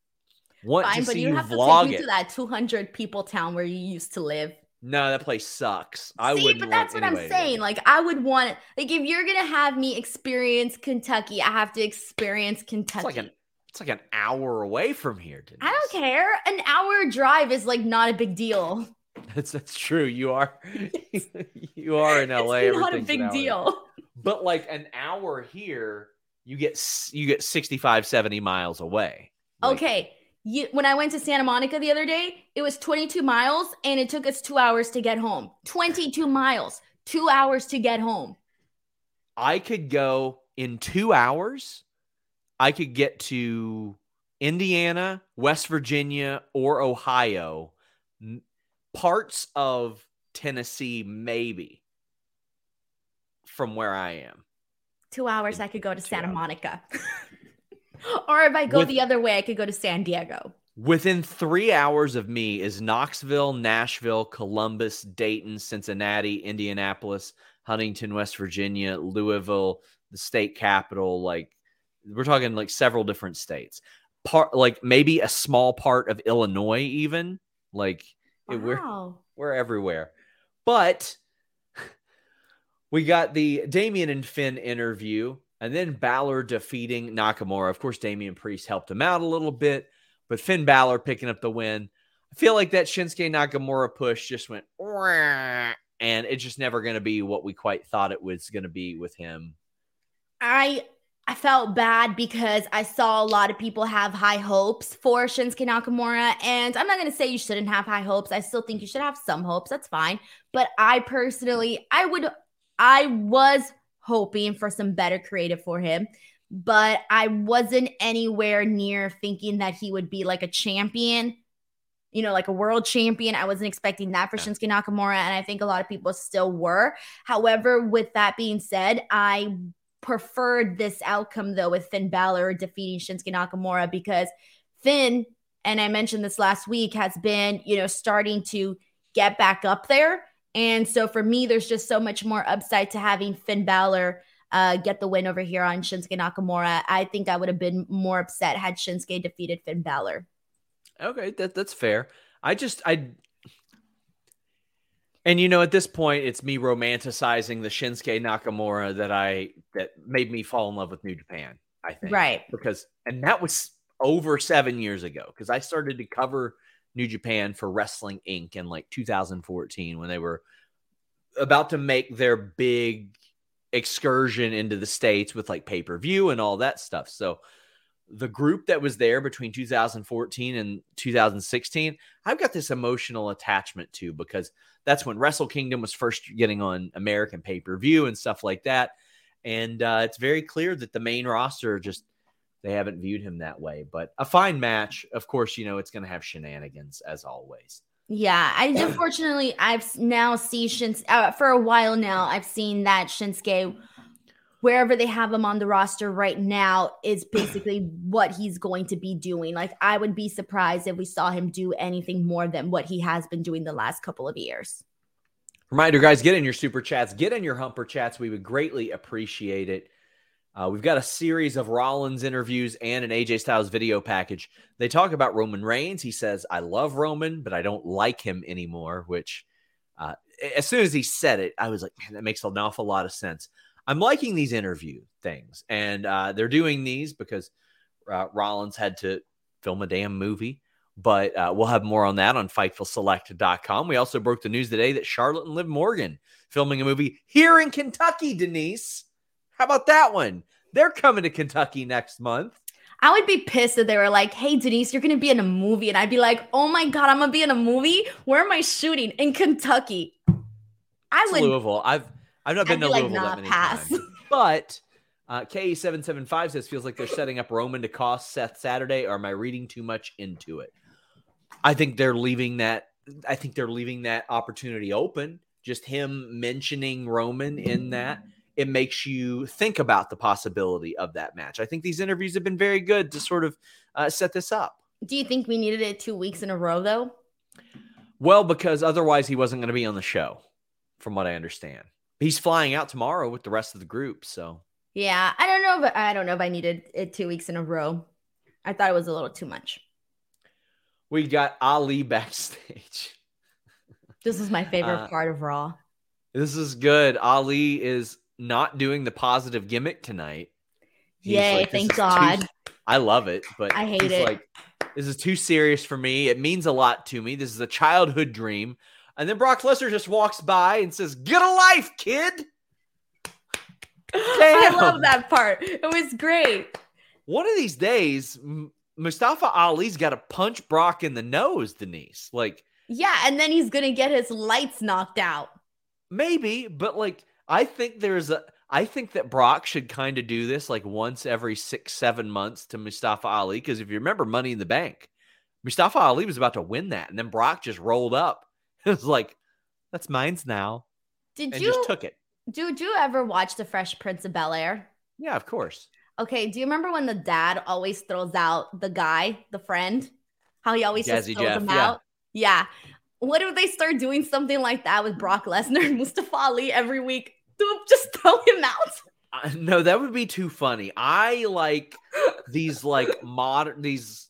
want Fine, to but see you, you have vlog to take it. to that 200 people town where you used to live. No, that place sucks. I would. But that's what I'm saying. Like, I would want. Like, if you're gonna have me experience Kentucky, I have to experience Kentucky. It's like an. It's like an hour away from here. Denise. I don't care. An hour drive is like not a big deal. That's that's true. You are you are in LA. It's not a big deal. But like an hour here you get you get 65 70 miles away like, okay you, when i went to santa monica the other day it was 22 miles and it took us two hours to get home. 22 miles. Two hours to get home. I could go in two hours. I could get to indiana west virginia or ohio. Parts of tennessee maybe from where i am. Two hours, I could go to Santa hours. Monica. or if I go With, the other way, I could go to San Diego. Within three hours of me is Knoxville, Nashville, Columbus, Dayton, Cincinnati, Indianapolis, Huntington, West Virginia, Louisville, the state capital. Like we're talking like several different states. Part like maybe a small part of Illinois, even like wow. it, we're we're everywhere. But we got the Damian and Finn interview, and then Balor defeating Nakamura. Of course, Damian Priest helped him out a little bit, but Finn Balor picking up the win. I feel like that Shinsuke Nakamura push just went, and it's just never going to be what we quite thought it was going to be with him. I I felt bad because I saw a lot of people have high hopes for Shinsuke Nakamura. And I'm not going to say you shouldn't have high hopes. I still think you should have some hopes. That's fine. But I personally, I would I was hoping for some better creative for him, but I wasn't anywhere near thinking that he would be like a champion you know, like a world champion. I wasn't expecting that for Yeah. Shinsuke Nakamura, and I think a lot of people still were. However, with that being said, I preferred this outcome though with Finn Balor defeating Shinsuke Nakamura because Finn, and I mentioned this last week, has been, you know, starting to get back up there. And so for me, there's just so much more upside to having Finn Balor uh, get the win over here on Shinsuke Nakamura. I think I would have been more upset had Shinsuke defeated Finn Balor. Okay, that that's fair. I just I and you know at this point it's me romanticizing the Shinsuke Nakamura that I that made me fall in love with New Japan, I think. Right. Because and that was over 7 years ago because I started to cover New Japan for Wrestling Inc in like 2014 when they were about to make their big excursion into the states with like pay-per-view and all that stuff. So the group that was there between 2014 and 2016, I've got this emotional attachment to because that's when Wrestle Kingdom was first getting on American pay per view and stuff like that. And uh, it's very clear that the main roster just they haven't viewed him that way. But a fine match, of course, you know it's going to have shenanigans as always. Yeah, I unfortunately I've now see Shins uh, for a while now. I've seen that Shinsuke, wherever they have him on the roster right now, is basically what he's going to be doing. Like I would be surprised if we saw him do anything more than what he has been doing the last couple of years. Reminder, guys, get in your super chats, get in your humper chats. We would greatly appreciate it. Uh, we've got a series of Rollins interviews and an AJ Styles video package. They talk about Roman Reigns. He says, I love Roman, but I don't like him anymore, which uh, as soon as he said it, I was like, man, that makes an awful lot of sense. I'm liking these interview things, and uh, they're doing these because uh, Rollins had to film a damn movie. But uh, we'll have more on that on FightfulSelect.com. We also broke the news today that Charlotte and Liv Morgan filming a movie here in Kentucky, Denise. How about that one? They're coming to Kentucky next month. I would be pissed if they were like, "Hey Denise, you're gonna be in a movie," and I'd be like, "Oh my god, I'm gonna be in a movie. Where am I shooting? In Kentucky." I It's would. Louisville. I've I've not I'd been to be like, Louisville nah, that many pass. times. But uh, KE775 says feels like they're setting up Roman to cost Seth Saturday. Or am I reading too much into it? I think they're leaving that. I think they're leaving that opportunity open. Just him mentioning Roman in that it makes you think about the possibility of that match. I think these interviews have been very good to sort of uh, set this up. Do you think we needed it two weeks in a row though? Well, because otherwise he wasn't going to be on the show, from what I understand. He's flying out tomorrow with the rest of the group, so Yeah, I don't know, but I don't know if I needed it two weeks in a row. I thought it was a little too much. we got Ali backstage. This is my favorite Uh, part of Raw. This is good. Ali is not doing the positive gimmick tonight. He's Yay, like, thank is too- God. I love it, but I hate it. Like, this is too serious for me. It means a lot to me. This is a childhood dream. And then Brock Lesnar just walks by and says, "Get a life, kid." I love that part. It was great. One of these days, Mustafa Ali's got to punch Brock in the nose, Denise. Like Yeah, and then he's gonna get his lights knocked out. maybe, but like I think there's a I think that Brock should kind of do this like once every six, seven months to Mustafa Ali. Because if you remember Money in the Bank, Mustafa Ali was about to win that, and then Brock just rolled up. It was like, that's mine's now. Did And you just took it. did you ever watch The Fresh Prince of Bel Air? Yeah, of course. Okay, do you remember when the dad always throws out the guy, the friend? How he always just throws Jeff, him yeah. out? Yeah. What if they start doing something like that with Brock Lesnar and Mustafa Ali every week? Just throw him out. Uh, no, that would be too funny. I like these like modern these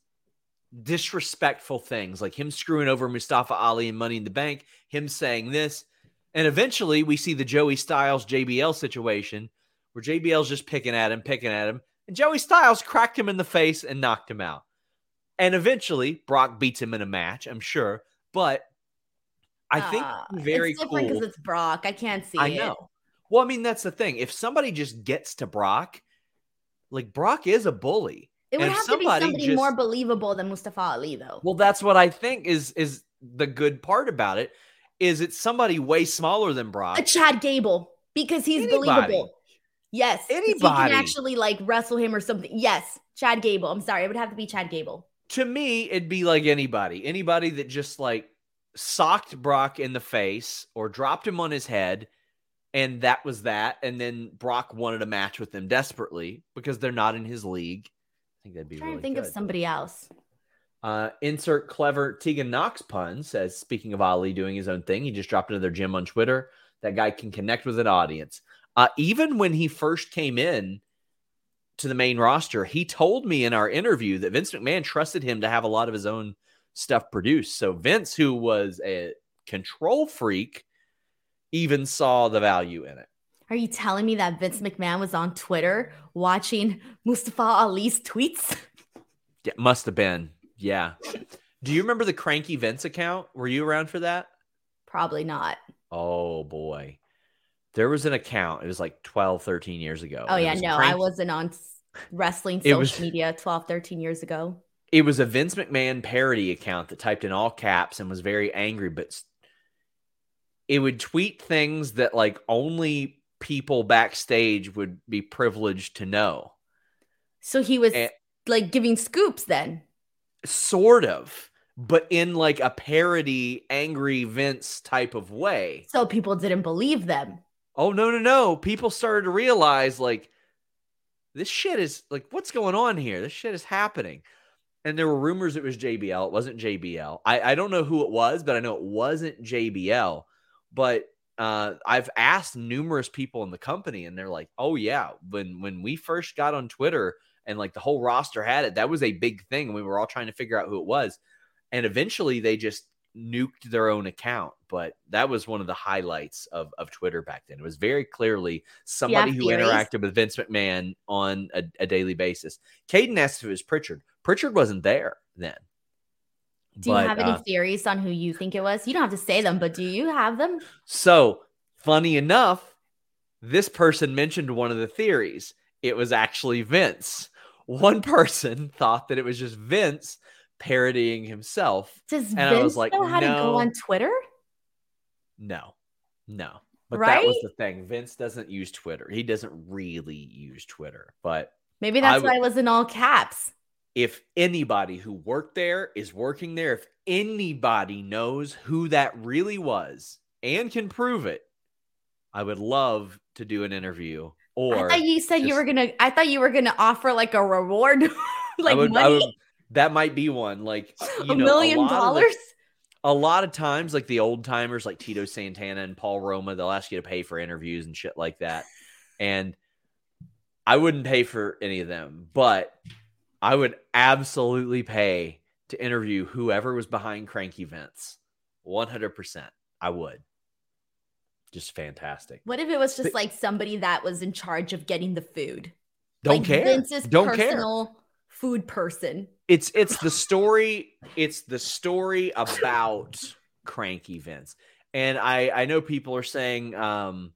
disrespectful things, like him screwing over Mustafa Ali and Money in the Bank, him saying this, and eventually we see the Joey Styles JBL situation where JBL's just picking at him, picking at him, and Joey Styles cracked him in the face and knocked him out. And eventually Brock beats him in a match, I'm sure, but I think Uh, very it's different cool. because it's Brock. I can't see I know. Well, I mean, that's the thing. If somebody just gets to Brock, like Brock is a bully. It would And have to be somebody just- more believable than Mustafa Ali, though. Well, that's what I think is is the good part about it. Is it's somebody way smaller than Brock. a Chad Gable because he's Anybody. believable. Yes, Anybody. can actually like wrestle him or something. Yes, Chad Gable. I'm sorry, it would have to be Chad Gable. to me, it'd be like anybody, anybody that just like socked Brock in the face or dropped him on his head, and that was that. And then Brock wanted a match with them desperately because they're not in his league. I think that'd be I'm trying really to think good. of somebody else. Uh, insert clever Tegan Nox pun says, speaking of Ali doing his own thing, he just dropped another gym on Twitter. That guy can connect with an audience. Uh, even when he first came in to the main roster, he told me in our interview that Vince McMahon trusted him to have a lot of his own stuff produced. So Vince, who was a control freak, even saw the value in it. Are you telling me that Vince McMahon was on Twitter watching Mustafa Ali's tweets? Yeah, must have been. Yeah. Do you remember the Cranky Vince account? Were you around for that? Probably not. Oh boy. There was an account. It was like 12, 13 years ago. Oh, yeah. No, I wasn't on wrestling social was- media 12, 13 years ago. It was a Vince McMahon parody account that typed in all caps and was very angry, but it would tweet things that like only people backstage would be privileged to know. So he was Eh. like giving scoops then. Sort of, but in like a parody, angry Vince type of way. So people didn't believe them. Oh no, no, no. People started to realize like this shit is like what's going on here? This shit is happening. And there were rumors it was JBL. It wasn't JBL. I, I don't know who it was, but I know it wasn't JBL. But uh, I've asked numerous people in the company, and they're like, "Oh yeah, when when we first got on Twitter and like the whole roster had it, that was a big thing, and we were all trying to figure out who it was." And eventually, they just nuked their own account. But that was one of the highlights of of Twitter back then. It was very clearly somebody who theories? interacted with Vince McMahon on a, a daily basis. Caden asked if it was Prichard. Prichard wasn't there then. Do you But, have any uh, theories on who you think it was? You don't have to say them, but do you have them? So, funny enough, this person mentioned one of the theories. It was actually Vince. One person thought that it was just Vince parodying himself. Does And I Vince was like, know how to go on Twitter? No, no. But that was the thing. Vince doesn't use Twitter. He doesn't really use Twitter. But Maybe that's I why it was in all caps. If anybody who worked there is working there, if anybody knows who that really was and can prove it, I would love to do an interview. Or I thought you said you were gonna. I thought you were gonna offer like a reward, like would, money, would, that might be one. Like you a know, million the- dollars. a lot of times, like the old timers, like Tito Santana and Paul Roma, they'll ask you to pay for interviews and shit like that. And I wouldn't pay for any of them, but I would absolutely pay to interview whoever was behind Cranky Vince. 100%. I would. Just fantastic. What if it was just But- like somebody that was in charge of getting the food? Don't like care. Vince's Don't care. personal food person. It's it's the story. It's the story about cranky Vince. And I I know people are saying um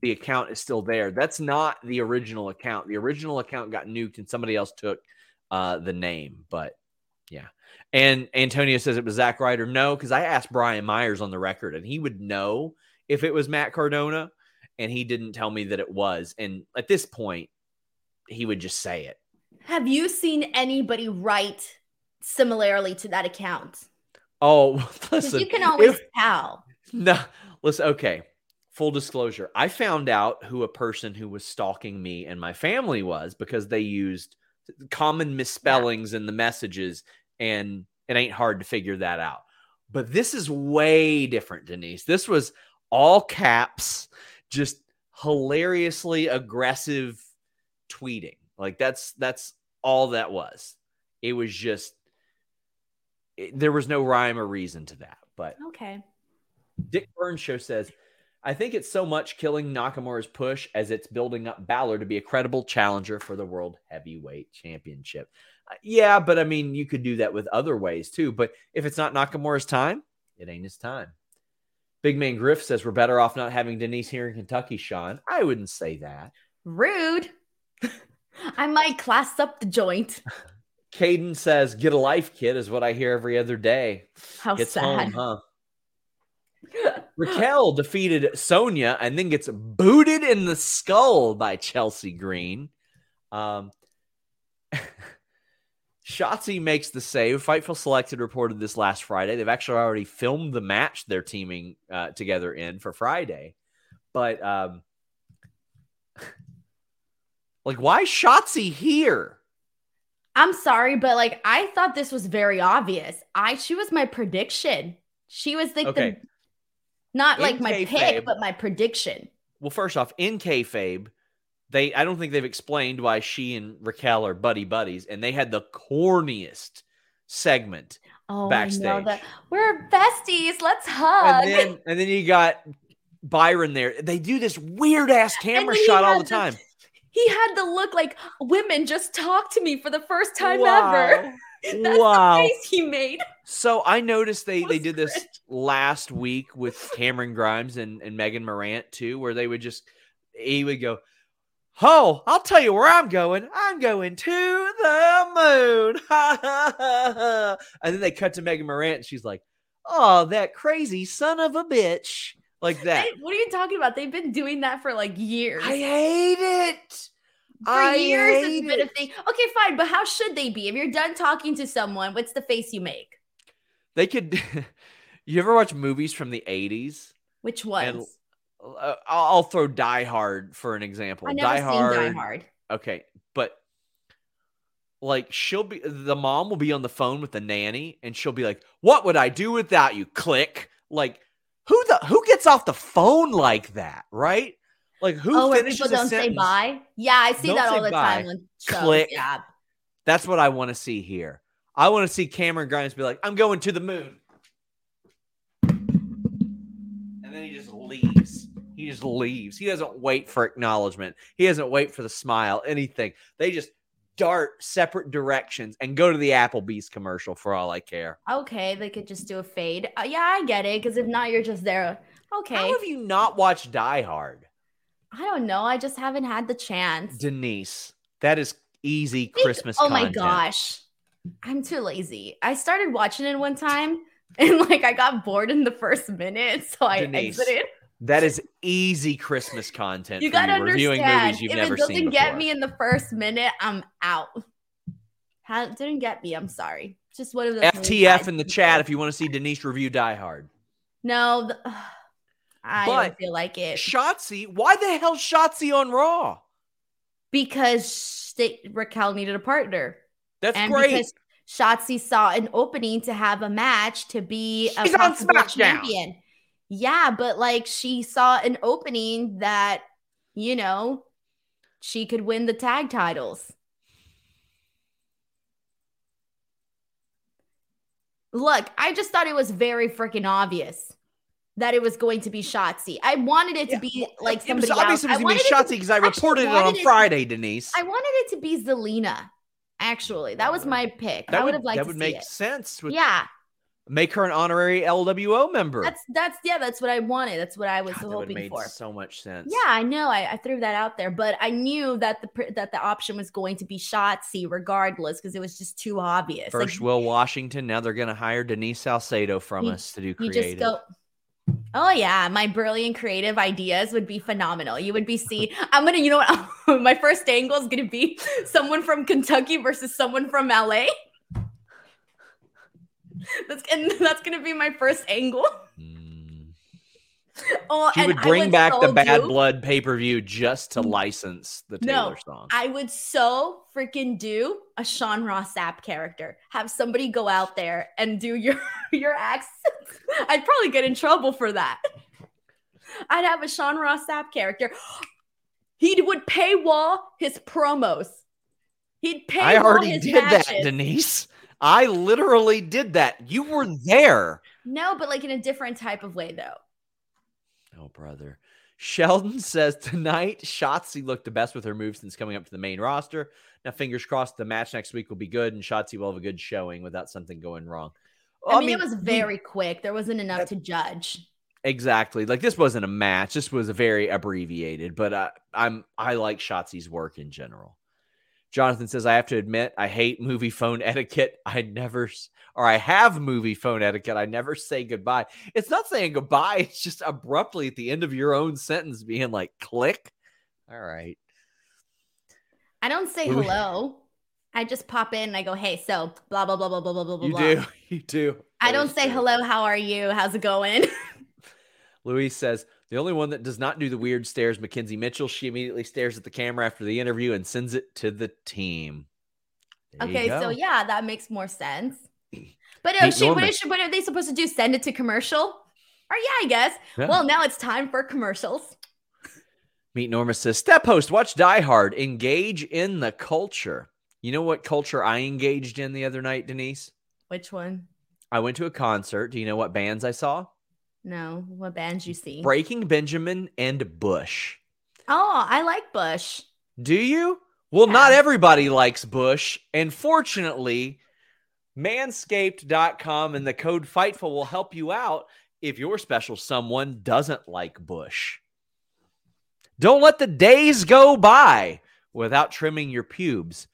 the account is still there. That's not the original account. The original account got nuked and somebody else took uh the name. But yeah. And Antonio says it was Zack Ryder. No, because I asked Brian Myers on the record and he would know if it was Matt Cardona, and he didn't tell me that it was. And at this point, he would just say it. Have you seen anybody write similarly to that account? Oh, listen, you can always tell. No, listen. Okay, full disclosure. I found out who a person who was stalking me and my family was because they used common misspellings in the messages, and it ain't hard to figure that out. But this is way different, Denise. This was all caps, just hilariously aggressive tweeting. Like that's that's all that was. It was just it- there was no rhyme or reason to that. But Okay. Dick Burns show says, I think it's so much killing Nakamura's push as it's building up Balor to be a credible challenger for the World Heavyweight Championship. Uh, yeah, but I mean, you could do that with other ways too. But if it's not Nakamura's time, it ain't his time. Big Man Griff says, We're better off not having Denise here in Kentucky, Sean. I wouldn't say that. Rude. I might class up the joint. Caden says, Get a life, kid, is what I hear every other day. How Gets sad. home, huh? Raquel defeated Sonya and then gets booted in the skull by Chelsea Green. Um, Shotzi makes the save. Fightful Selected reported this last Friday. They've actually already filmed the match they're teaming uh, together in for Friday. But um, like, why Shotzi here? I'm sorry, but like I thought this was very obvious. I she was my prediction. She was like Okay. the not In like my kayfabe- pick, but my prediction. Well, first off, in kayfabe, they I don't think they've explained why she and Raquel are buddy buddies, and they had the corniest segment. Oh, Backstage. that we're besties. Let's hug. And then and then you got Byron there. They do this weird ass camera shot all had the time. he had the look like women just talk to me for the first time Wow. ever. Wow. he made. So I noticed they they did this last week with Cameron Grimes and, and Megan Morant too, where they would just he would go, Oh, I'll tell you where I'm going. I'm going to the moon. And then they cut to Megan Morant and she's like, Oh, that crazy son of a bitch. Like that. What are you talking about? They've been doing that for like years. I hate it. For I years it's been a thing. Okay, fine, but how should they be? If you're done talking to someone, what's the face you make? They could you ever watch movies from the 80s? Which ones? Uh, I'll, I'll throw Die Hard for an example. I never Die seen Hard. Die Hard. Okay, but like she'll be the mom will be on the phone with the nanny and she'll be like, "What would I do without you?" Click. Like who the who gets off the phone like that, right? Like who oh, finishes people don't say bye. Yeah, I see Don't that all the bye. time on shows. Click. Yeah. That's what I want to see here. I want to see Cameron Grimes be like, "I'm going to the moon," and then he just leaves. He just leaves. He doesn't wait for acknowledgement. He doesn't wait for the smile. Anything. They just dart separate directions and go to the Applebee's commercial for all I care. Okay, they could just do a fade. Uh, yeah, I get it. Because if not, you're just there. Okay. How have you not watched Die Hard, I don't know. I just haven't had the chance. Denise? That is easy Think- Christmas. Oh my gosh. I'm too lazy. I started watching it one time and like I got bored in the first minute, so I Denise, exited. That is easy Christmas content. You gotta reviewing understand. movies you've if it doesn't get me in the first minute, I'm out. How didn't get me? I'm sorry. Just one of movies FTF in the chat if you want to see Denise review Die Hard. No, the, I But don't feel like it Shotzi, why the hell Shotzi on Raw? because they, Raquel needed a partner, That's and great. because Shotzi saw an opening to have a match to be a She's on SmackDown. champion. Yeah, but like she saw an opening that you know she could win the tag titles. Look, I just thought it was very freaking obvious that it was going to be Shotzi. I wanted it to Yeah, be like it was somebody obvious else. it I was going to be Shotzi because I reported it on it- Friday, Denise. I wanted it to be Zelina. Actually, that was my pick. I would have liked that to would make it. sense. With, Yeah, Make her an honorary LWO member. that's that's yeah, that's what I wanted. That's what I was God, that hoping made for. so much sense. Yeah, I know. I, I threw that out there, but I knew that the that the option was going to be Shotzi regardless because it was just too obvious. Like, First, Will Washington. Now they're going to hire Denise Salcedo from You- us to do you creative. just go. Oh yeah, my brilliant creative ideas would be phenomenal. You would be see. I'm gonna, you know what? my first angle is gonna be someone from Kentucky versus someone from LA. That's and that's gonna be my first angle. Oh, She would bring back the Bad do- Blood pay per view just to license the No, Taylor song. I would so freaking do a Sean Ross Sapp character. Have somebody go out there and do your your accents. I'd probably get in trouble for that. I'd have a Sean Ross Sapp character. He would paywall his promos. He'd pay. I already his did matches. that, Denise. I literally did that. You were there. No, but like in a different type of way, though. Oh, brother. Sheldon says tonight, Shotzi looked the best with her moves since coming up to the main roster. Now, fingers crossed, the match next week will be good and Shotzi will have a good showing without something going wrong. I, mean, it was very quick. There wasn't enough That- to judge. exactly like this wasn't a match. This was a very abbreviated, but uh, I'm I like Shotzi's work in general. Jonathan says, I have to admit, I hate movie phone etiquette. I never, or I have movie phone etiquette. I never say goodbye. It's not saying goodbye. It's just abruptly at the end of your own sentence being like, click. All right. I don't say hello. I just pop in and I go, hey, so blah blah blah blah blah blah blah You do. You do. I don't say hello, how are you? How's it going? Luis says the only one that does not do the weird stares, Mackenzie Mitchell. She immediately stares at the camera after the interview and sends it to the team. There okay, so yeah, that makes more sense. But uh, she, what, she, what are they supposed to do? Send it to commercial? Or yeah, I guess. Yeah. Well, now it's time for commercials. Meet Norma says, Step host, watch Die Hard. Engage in the culture. You know what culture I engaged in the other night, Denise? Which one? I went to a concert. Do you know what bands I saw? No, what bands you see? Breaking Benjamin and Bush. Oh, I like Bush. Do you? Well, not everybody likes Bush. And fortunately, manscaped.com and the code FIGHTFUL will help you out if your special someone doesn't like Bush. Don't let the days go by without trimming your pubes.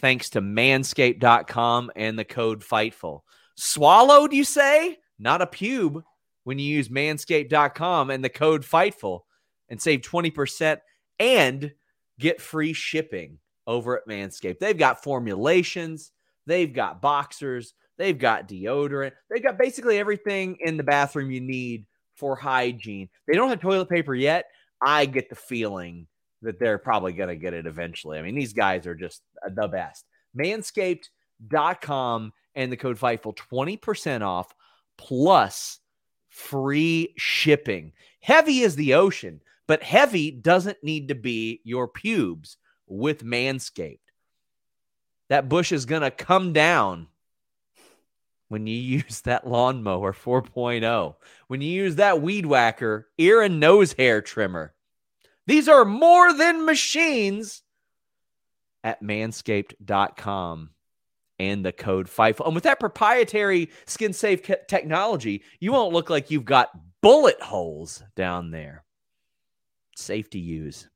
Thanks to manscaped.com and the code FIGHTFUL. Swallowed, you say? Not a pube when you use manscaped.com and the code FIGHTFUL and save 20% and get free shipping over at Manscaped. They've got formulations, they've got boxers, they've got deodorant, they've got basically everything in the bathroom you need for hygiene. They don't have toilet paper yet. I get the feeling that they're probably going to get it eventually. I mean, these guys are just the best. Manscaped.com and the code FIGHTFUL 20% off plus free shipping. Heavy is the ocean, but heavy doesn't need to be your pubes with Manscaped. That bush is going to come down when you use that lawnmower 4.0, when you use that weed whacker ear and nose hair trimmer. These are more than machines at manscaped.com and the code FIFO. And with that proprietary skin safe technology, you won't look like you've got bullet holes down there. Safe to use.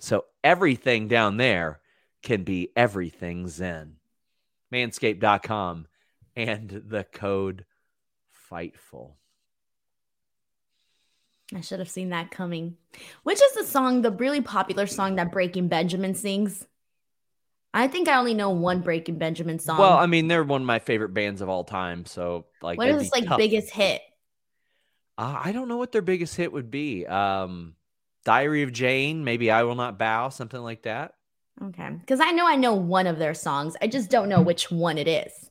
So everything down there can be everything Zen. Manscaped.com and the code FIGHTFUL. I should have seen that coming. Which is the song, the really popular song that Breaking Benjamin sings? I think I only know one Breaking Benjamin song. Well, I mean, they're one of my favorite bands of all time. So, like, what is that'd is his be like tough. biggest hit? Uh, I don't know what their biggest hit would be. Um, Diary of Jane, maybe I Will Not Bow, something like that. Okay. Because I know I know one of their songs. I just don't know which one it is.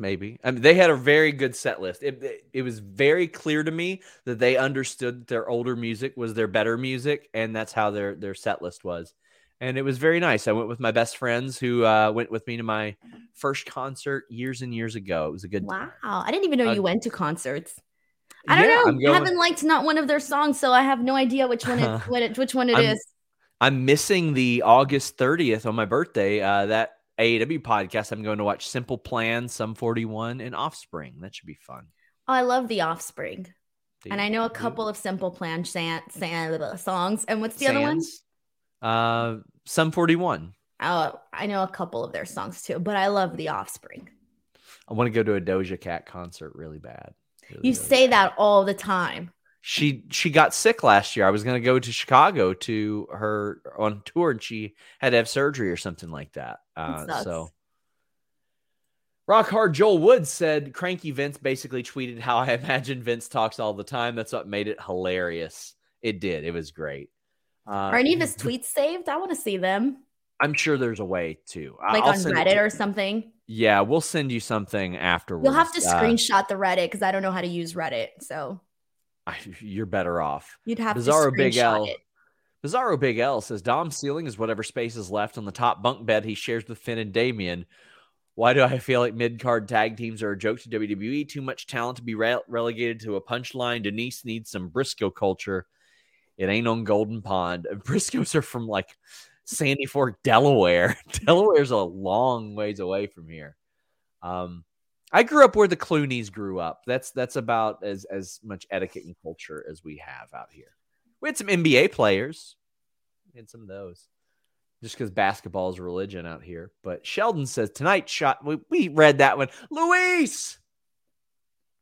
Maybe. I mean, they had a very good set list. It, it, it was very clear to me that they understood their older music was their better music, and that's how their their set list was. And it was very nice. I went with my best friends who uh, went with me to my first concert years and years ago. It was a good Wow. time. I didn't even know Uh, you went to concerts. I don't Yeah, know. I'm I haven't liked not one of their songs, so I have no idea which one it, what it which one it is. I'm- missing the August 30th on my birthday. Uh, that AAW podcast. I'm going to watch Simple Plan, Sum 41, and Offspring. That should be fun. Oh, I love The Offspring. Do And I know a couple of Simple Plan san- san- songs. And what's the other one? Uh, Sum 41. Oh, I know a couple of their songs too, but I love The Offspring. I want to go to a Doja Cat concert really bad. Really, You say that all the time. She she got sick last year. I was going to go to Chicago to her on tour, and she had to have surgery or something like that. Uh, so, Rock Hard Joel Woods said, "Cranky Vince basically tweeted how I imagine Vince talks all the time. That's what made it hilarious. It did. It was great. Uh, Are any of his tweets saved? I want to see them. I'm sure there's a way to Like I'll on Reddit or something. Yeah, we'll send you something afterwards. You'll have to Uh, screenshot the Reddit because I don't know how to use Reddit. So I- you're better off. you'd have Bizarro to Big L. it. Bizarro Big L says Dom's ceiling is whatever space is left on the top bunk bed he shares with Finn and Damien. Why do I feel like mid card tag teams are a joke to WWE? Too much talent to be re- relegated to a punchline. Denise needs some Briscoe culture. It ain't on Golden Pond. Briscoes are from like Sandy Fork, Delaware. Delaware's a long ways away from here. Um, I grew up where the Clooney's grew up. That's that's about as as much etiquette and culture as we have out here. We had some NBA players. We had some of those. Just because basketball is religion out here. But Sheldon says tonight shot. We, we read that one. Luis.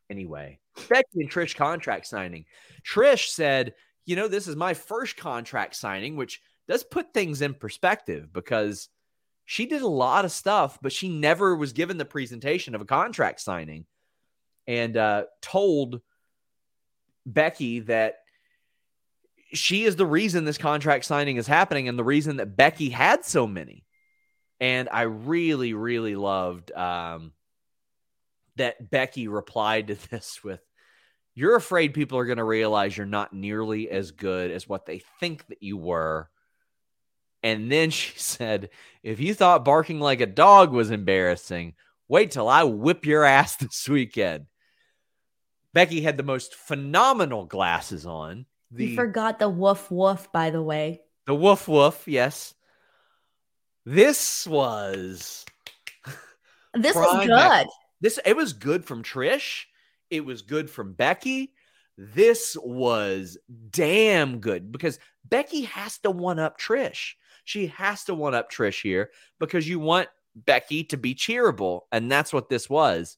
Anyway, Becky and Trish contract signing. Trish said, you know, this is my first contract signing, which does put things in perspective because She did a lot of stuff, but she never was given the presentation of a contract signing and uh, told Becky that she is the reason this contract signing is happening and the reason that Becky had so many. And I really, really loved um, that Becky replied to this with, You're afraid people are going to realize you're not nearly as good as what they think that you were. And then she said, If you thought barking like a dog was embarrassing, wait till I whip your ass this weekend. Becky had the most phenomenal glasses on. The, you forgot the woof woof, by the way. The woof woof, yes. This was This was good. This it was good from Trish. It was good from Becky. This was damn good because Becky has to one up Trish. She has to one up Trish here because you want Becky to be cheerable. And that's what this was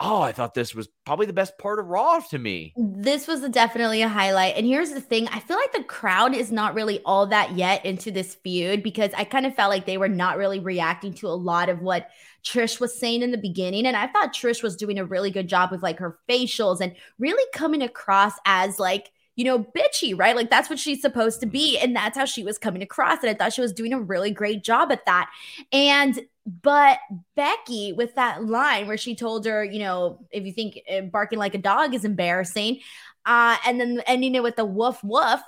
oh, I thought this was probably the best part of Raw to me. This was definitely a highlight. And here's the thing I feel like the crowd is not really all that yet into this feud because I kind of felt like they were not really reacting to a lot of what Trish was saying in the beginning. And I thought Trish was doing a really good job with like her facials and really coming across as like, you know, bitchy, right? Like that's what she's supposed to be. And that's how she was coming across. And I thought she was doing a really great job at that. And but Becky, with that line where she told her, you know, if you think uh, barking like a dog is embarrassing, uh, and then ending it with the woof woof,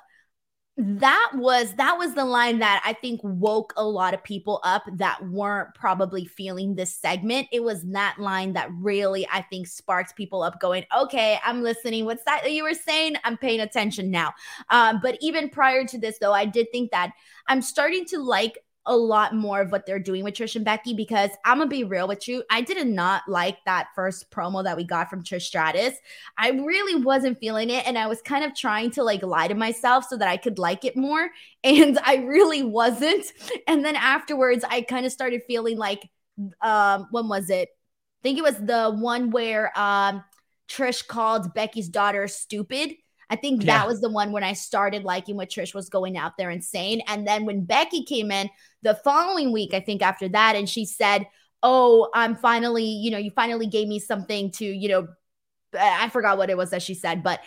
that was that was the line that I think woke a lot of people up that weren't probably feeling this segment. It was that line that really I think sparked people up, going, "Okay, I'm listening. What's that, that you were saying? I'm paying attention now." Um, but even prior to this, though, I did think that I'm starting to like a lot more of what they're doing with Trish and Becky because I'm gonna be real with you. I did not like that first promo that we got from Trish Stratus. I really wasn't feeling it, and I was kind of trying to like lie to myself so that I could like it more, and I really wasn't. And then afterwards, I kind of started feeling like, um, when was it? I think it was the one where um Trish called Becky's daughter stupid I think yeah. that was the one when I started liking what Trish was going out there and saying. And then when Becky came in the following week, I think after that, and she said, Oh, I'm finally, you know, you finally gave me something to, you know, I forgot what it was that she said, but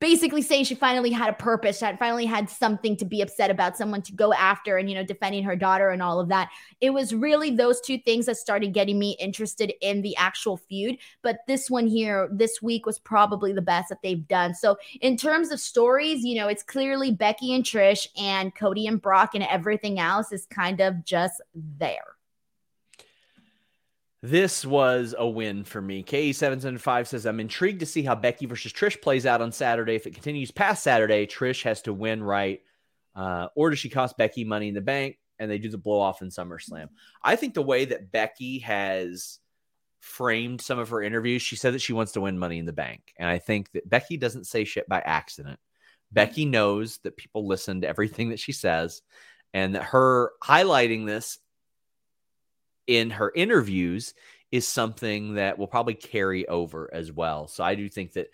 basically saying she finally had a purpose, she finally had something to be upset about, someone to go after, and you know, defending her daughter and all of that. It was really those two things that started getting me interested in the actual feud. But this one here, this week was probably the best that they've done. So in terms of stories, you know, it's clearly Becky and Trish and Cody and Brock, and everything else is kind of just there. This was a win for me. KE775 says, I'm intrigued to see how Becky versus Trish plays out on Saturday. If it continues past Saturday, Trish has to win right. Uh, or does she cost Becky money in the bank and they do the blow off in SummerSlam? I think the way that Becky has framed some of her interviews, she said that she wants to win money in the bank. And I think that Becky doesn't say shit by accident. Becky knows that people listen to everything that she says and that her highlighting this in her interviews is something that will probably carry over as well. So I do think that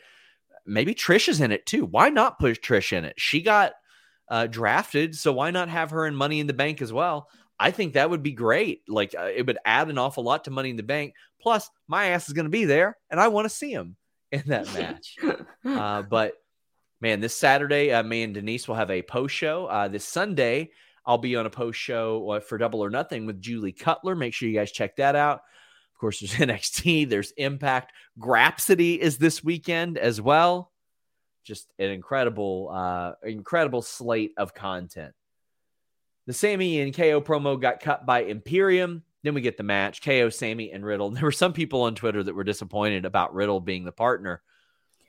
maybe Trish is in it too. Why not push Trish in it? She got uh, drafted, so why not have her in Money in the Bank as well? I think that would be great. Like uh, it would add an awful lot to Money in the Bank. Plus, my ass is going to be there, and I want to see him in that match. uh, but man, this Saturday, uh, me and Denise will have a post show. Uh, this Sunday, I'll be on a post show uh, for Double or Nothing with Julie Cutler. Make sure you guys check that out. Of course, there's NXT, there's Impact. Grapsody is this weekend as well. Just an incredible, uh, incredible slate of content. The Sammy and KO promo got cut by Imperium. Then we get the match KO, Sammy, and Riddle. There were some people on Twitter that were disappointed about Riddle being the partner.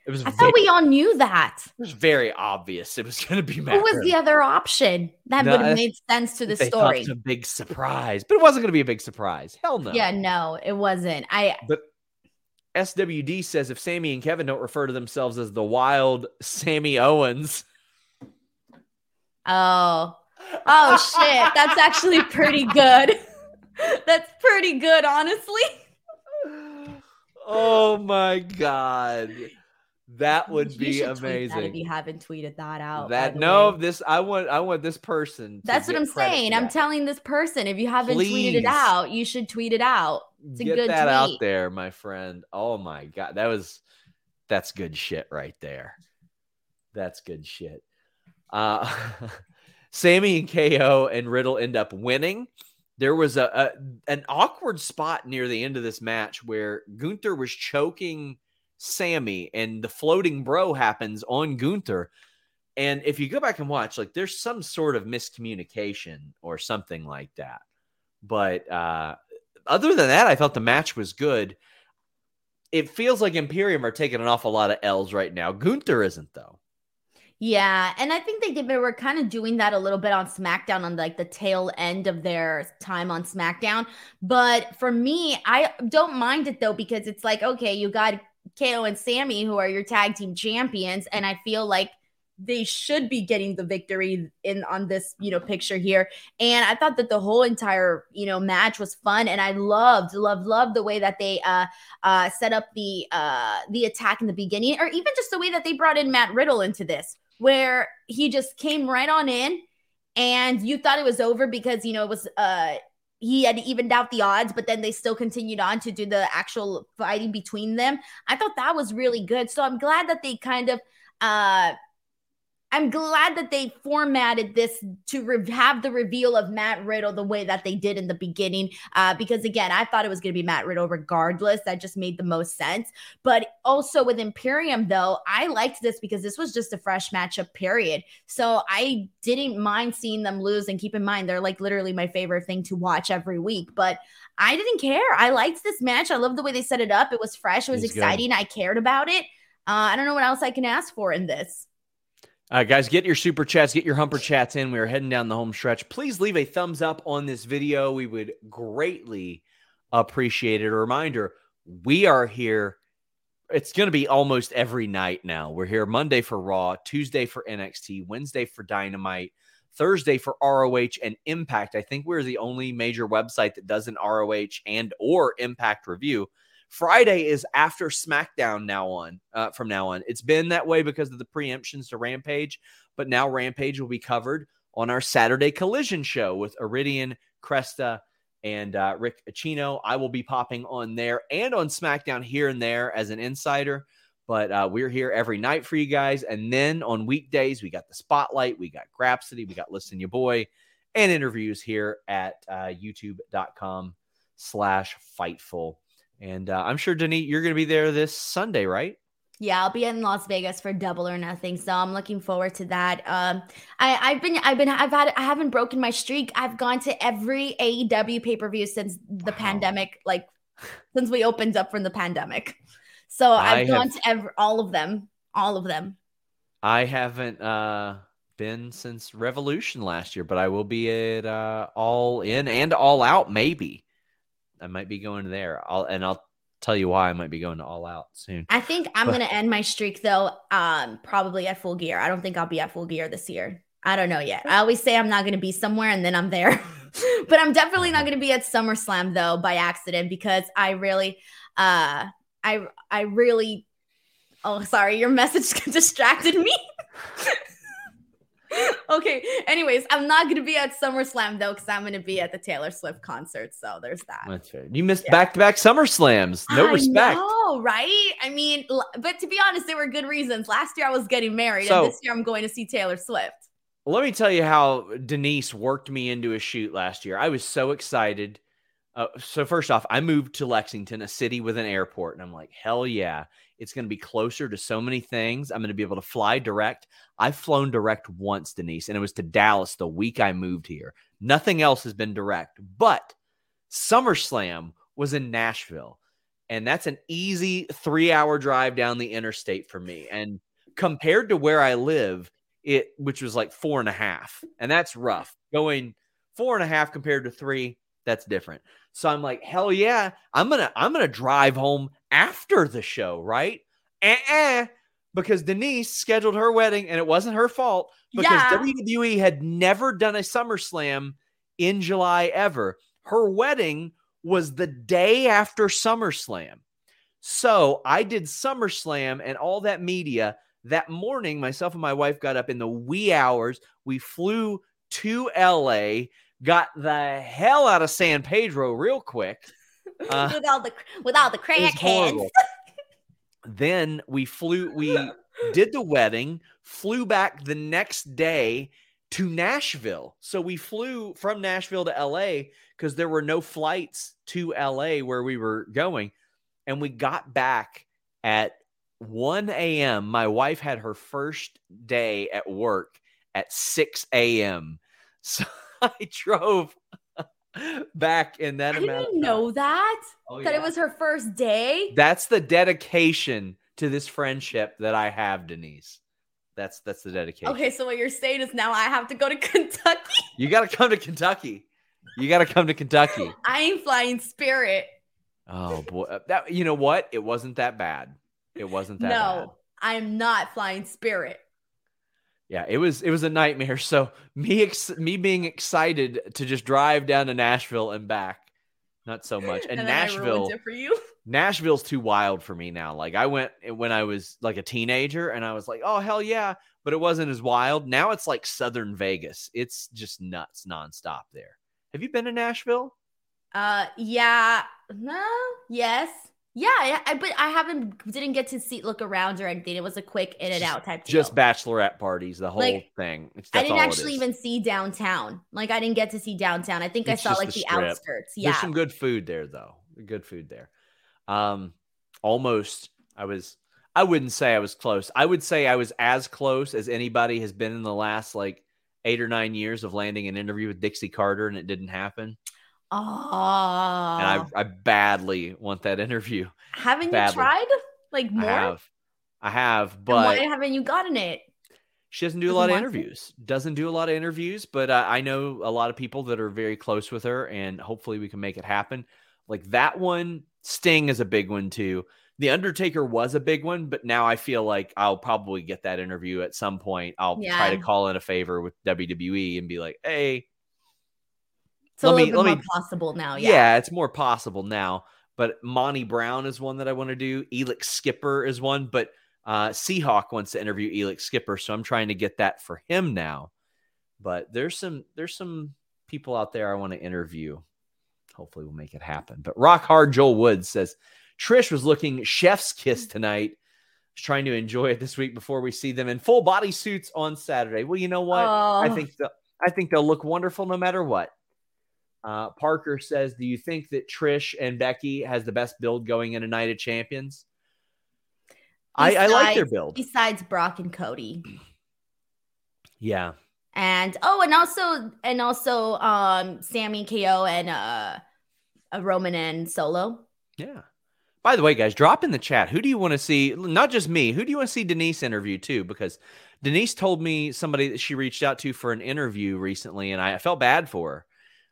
It was. I very, thought we all knew that. It was very obvious it was going to be. Matt Who was the other option that no, would have made sense to the story? It's a big surprise, but it wasn't going to be a big surprise. Hell no. Yeah, no, it wasn't. I. But SWD says if Sammy and Kevin don't refer to themselves as the Wild Sammy Owens. Oh, oh shit! That's actually pretty good. That's pretty good, honestly. Oh my god. That would You be tweet that if amazing. you haven't tweeted that out. That no, way. this I want I want this person. to That's what I'm saying. I'm telling this person if you haven't tweeted it out, you should tweet it out. It's a Get good that out there, my friend. Oh my god, that was that's good shit right there. That's good shit. Uh Sammy and KO and Riddle end up winning. There was a, a an awkward spot near the end of this match where Gunther was choking Sammy and the floating bro happens on Gunther. And if you go back and watch, like there's some sort of miscommunication or something like that. But uh other than that, I felt the match was good. It feels like Imperium are taking an awful lot of L's right now. Gunther isn't though. Yeah, and I think they did. They were kind of doing that a little bit on SmackDown on like the tail end of their time on SmackDown. But for me, I don't mind it though because it's like okay, you got KO and Sammy who are your tag team champions, and I feel like they should be getting the victory in on this you know picture here. And I thought that the whole entire you know match was fun, and I loved, loved, loved the way that they uh uh set up the uh the attack in the beginning, or even just the way that they brought in Matt Riddle into this where he just came right on in and you thought it was over because you know it was uh he had evened out the odds but then they still continued on to do the actual fighting between them. I thought that was really good. So i'm glad that they kind of uh I'm glad that they formatted this to re- have the reveal of Matt Riddle the way that they did in the beginning. Uh, because again, I thought it was going to be Matt Riddle regardless. That just made the most sense. But also with Imperium, though, I liked this because this was just a fresh matchup, period. So I didn't mind seeing them lose. And keep in mind, they're like literally my favorite thing to watch every week. But I didn't care. I liked this match. I love the way they set it up. It was fresh, it was It's good. exciting. I cared about it. Uh, I don't know what else I can ask for in this. Uh, guys, get your super chats, get your humper chats in. We are heading down the home stretch. Please leave a thumbs up on this video. We would greatly appreciate it. A reminder we are here. It's going to be almost every night now. We're here Monday for Raw, Tuesday for NXT, Wednesday for Dynamite, Thursday for ROH and Impact. I think we're the only major website that does an ROH and or Impact review. Friday is after SmackDown now on uh, from now on. It's been that way because of the preemptions to Rampage, but now Rampage will be covered on our Saturday Collision show with Iridian, Cresta, and uh, Rick Ucchino. I will be popping on there and on SmackDown here and there as an insider. But uh, we're here every night for you guys. And then on weekdays, we got the Spotlight, we got Grapsody, we got Listen Your Boy, and interviews here at uh, youtube.com slash Fightful. And uh, I'm sure, Denise, you're going to be there this Sunday, right? Yeah, I'll be in Las Vegas for Double or Nothing, so I'm looking forward to that. Um, I, I've been, I've been, I've had, I haven't broken my streak. I've gone to every AEW pay per view since the Wow. pandemic, like since we opened up from the pandemic. So I I've gone have- to every, all of them, all of them. I haven't uh, been since Revolution last year, but I will be at uh, All In and All Out, maybe. I might be going there. I'll, and I'll tell you why I might be going to All Out soon. I think I'm But- gonna end my streak though, um, probably at full gear. I don't think I'll be at full gear this year. I don't know yet. I always say I'm not gonna be somewhere and then I'm there. but I'm definitely not gonna be at SummerSlam though by accident because I really uh I I really oh sorry, your message distracted me. okay. Anyways, I'm not gonna be at SummerSlam though, because I'm gonna be at the Taylor Swift concert. So there's that. That's fair. You missed back to back Summer Slams. No I respect. know, right? I mean, but to be honest, there were good reasons. Last year I was getting married, So- and this year I'm going to see Taylor Swift. Let me tell you how Denise worked me into a shoot last year. I was so excited. Uh, so first off, I moved to Lexington, a city with an airport, and I'm like, hell yeah, it's going to be closer to so many things. I'm going to be able to fly direct. I've flown direct once, Denise, and it was to Dallas the week I moved here. Nothing else has been direct, but SummerSlam was in Nashville, and that's an easy three hour drive down the interstate for me. And compared to where I live, it which was like four and a half, and that's rough. Going four and a half compared to three, that's different. So I'm like, hell yeah, I'm gonna I'm gonna drive home after the show, right? Eh, because Denise scheduled her wedding and it wasn't her fault because Yeah. WWE had never done a SummerSlam in July ever. Her wedding was the day after SummerSlam. So I did SummerSlam and all that media. That morning, myself and my wife got up in the wee hours. We flew to LA, got the hell out of San Pedro real quick. Uh, with all the with all the crackheads. then we flew, we did the wedding, flew back the next day to Nashville. So we flew from Nashville to LA because there were no flights to LA where we were going. And we got back at 1 a.m. My wife had her first day at work at 6 a.m. So I drove back in that I amount. didn't know that. Oh, that yeah. it was her first day. That's the dedication to this friendship that I have, Denise. That's that's the dedication. Okay, so what you're saying is now I have to go to Kentucky. You got to come to Kentucky. You got to come to Kentucky. I ain't flying Spirit. Oh boy, Uh, that you know what? It wasn't that bad. It wasn't that bad. No, I'm not flying Spirit. Yeah, it was it was a nightmare. So me ex- me being excited to just drive down to Nashville and back, not so much. And, ruined Nashville, for you. Nashville's too wild for me now. Like I went when I was like a teenager and I was like, "Oh hell yeah." But it wasn't as wild. Now it's like Southern Vegas. It's just nuts nonstop there. Have you been to Nashville? Uh, yeah, no, yes, yeah, I, but I haven't didn't get to see look around or anything. It was a quick in and out type deal. Just bachelorette parties, the whole Like, thing. I didn't actually even see downtown. Like I didn't get to see downtown. I think I saw like the the, outskirts. Yeah. There's some good food there though. Good food there. Um almost I was I wouldn't say I was close. I would say I was as close as anybody has been in the last like 8 or 9 years of landing an interview with Dixie Carter and it didn't happen. Oh, And I I badly want that interview. haven't badly. you tried like I more? have. I have, And but why haven't you gotten it? She doesn't do a lot of interviews. Doesn't do a lot of interviews, but uh, I know a lot of people that are very close with her, and hopefully we can make it happen. Like that one, Sting is a big one too. The Undertaker was a big one, but now I feel like I'll probably get that interview at some point. I'll try to call in a favor with WWE and be like, "Hey, It's a Let little me- bit let more me- possible now. yeah. Yeah. it's more possible now." But Monty Brown is one that I want to do. Elix Skipper is one, but uh, Seahawk wants to interview Elix Skipper, so I'm trying to get that for him now. But there's some there's some people out there I want to interview. Hopefully, we'll make it happen. But Rock Hard Joel Woods says Trish was looking chef's kiss tonight. Was trying to enjoy it this week before we see them in full body suits on Saturday. Well, you know what? I Oh. think the, I think they'll look wonderful no matter what. Uh, Parker says, "Do you think that Trish and Becky has the best build going in a Night of Champions?" I, I like their build. Besides Brock and Cody. Yeah, And oh, and also and also um Sammy KO and uh, uh Roman and Solo. yeah. By the way, guys, drop in the chat. Who do you want to see? Not just me. Who do you want to see Denise interview too? Because Denise told me somebody that she reached out to for an interview recently, and I felt bad for her.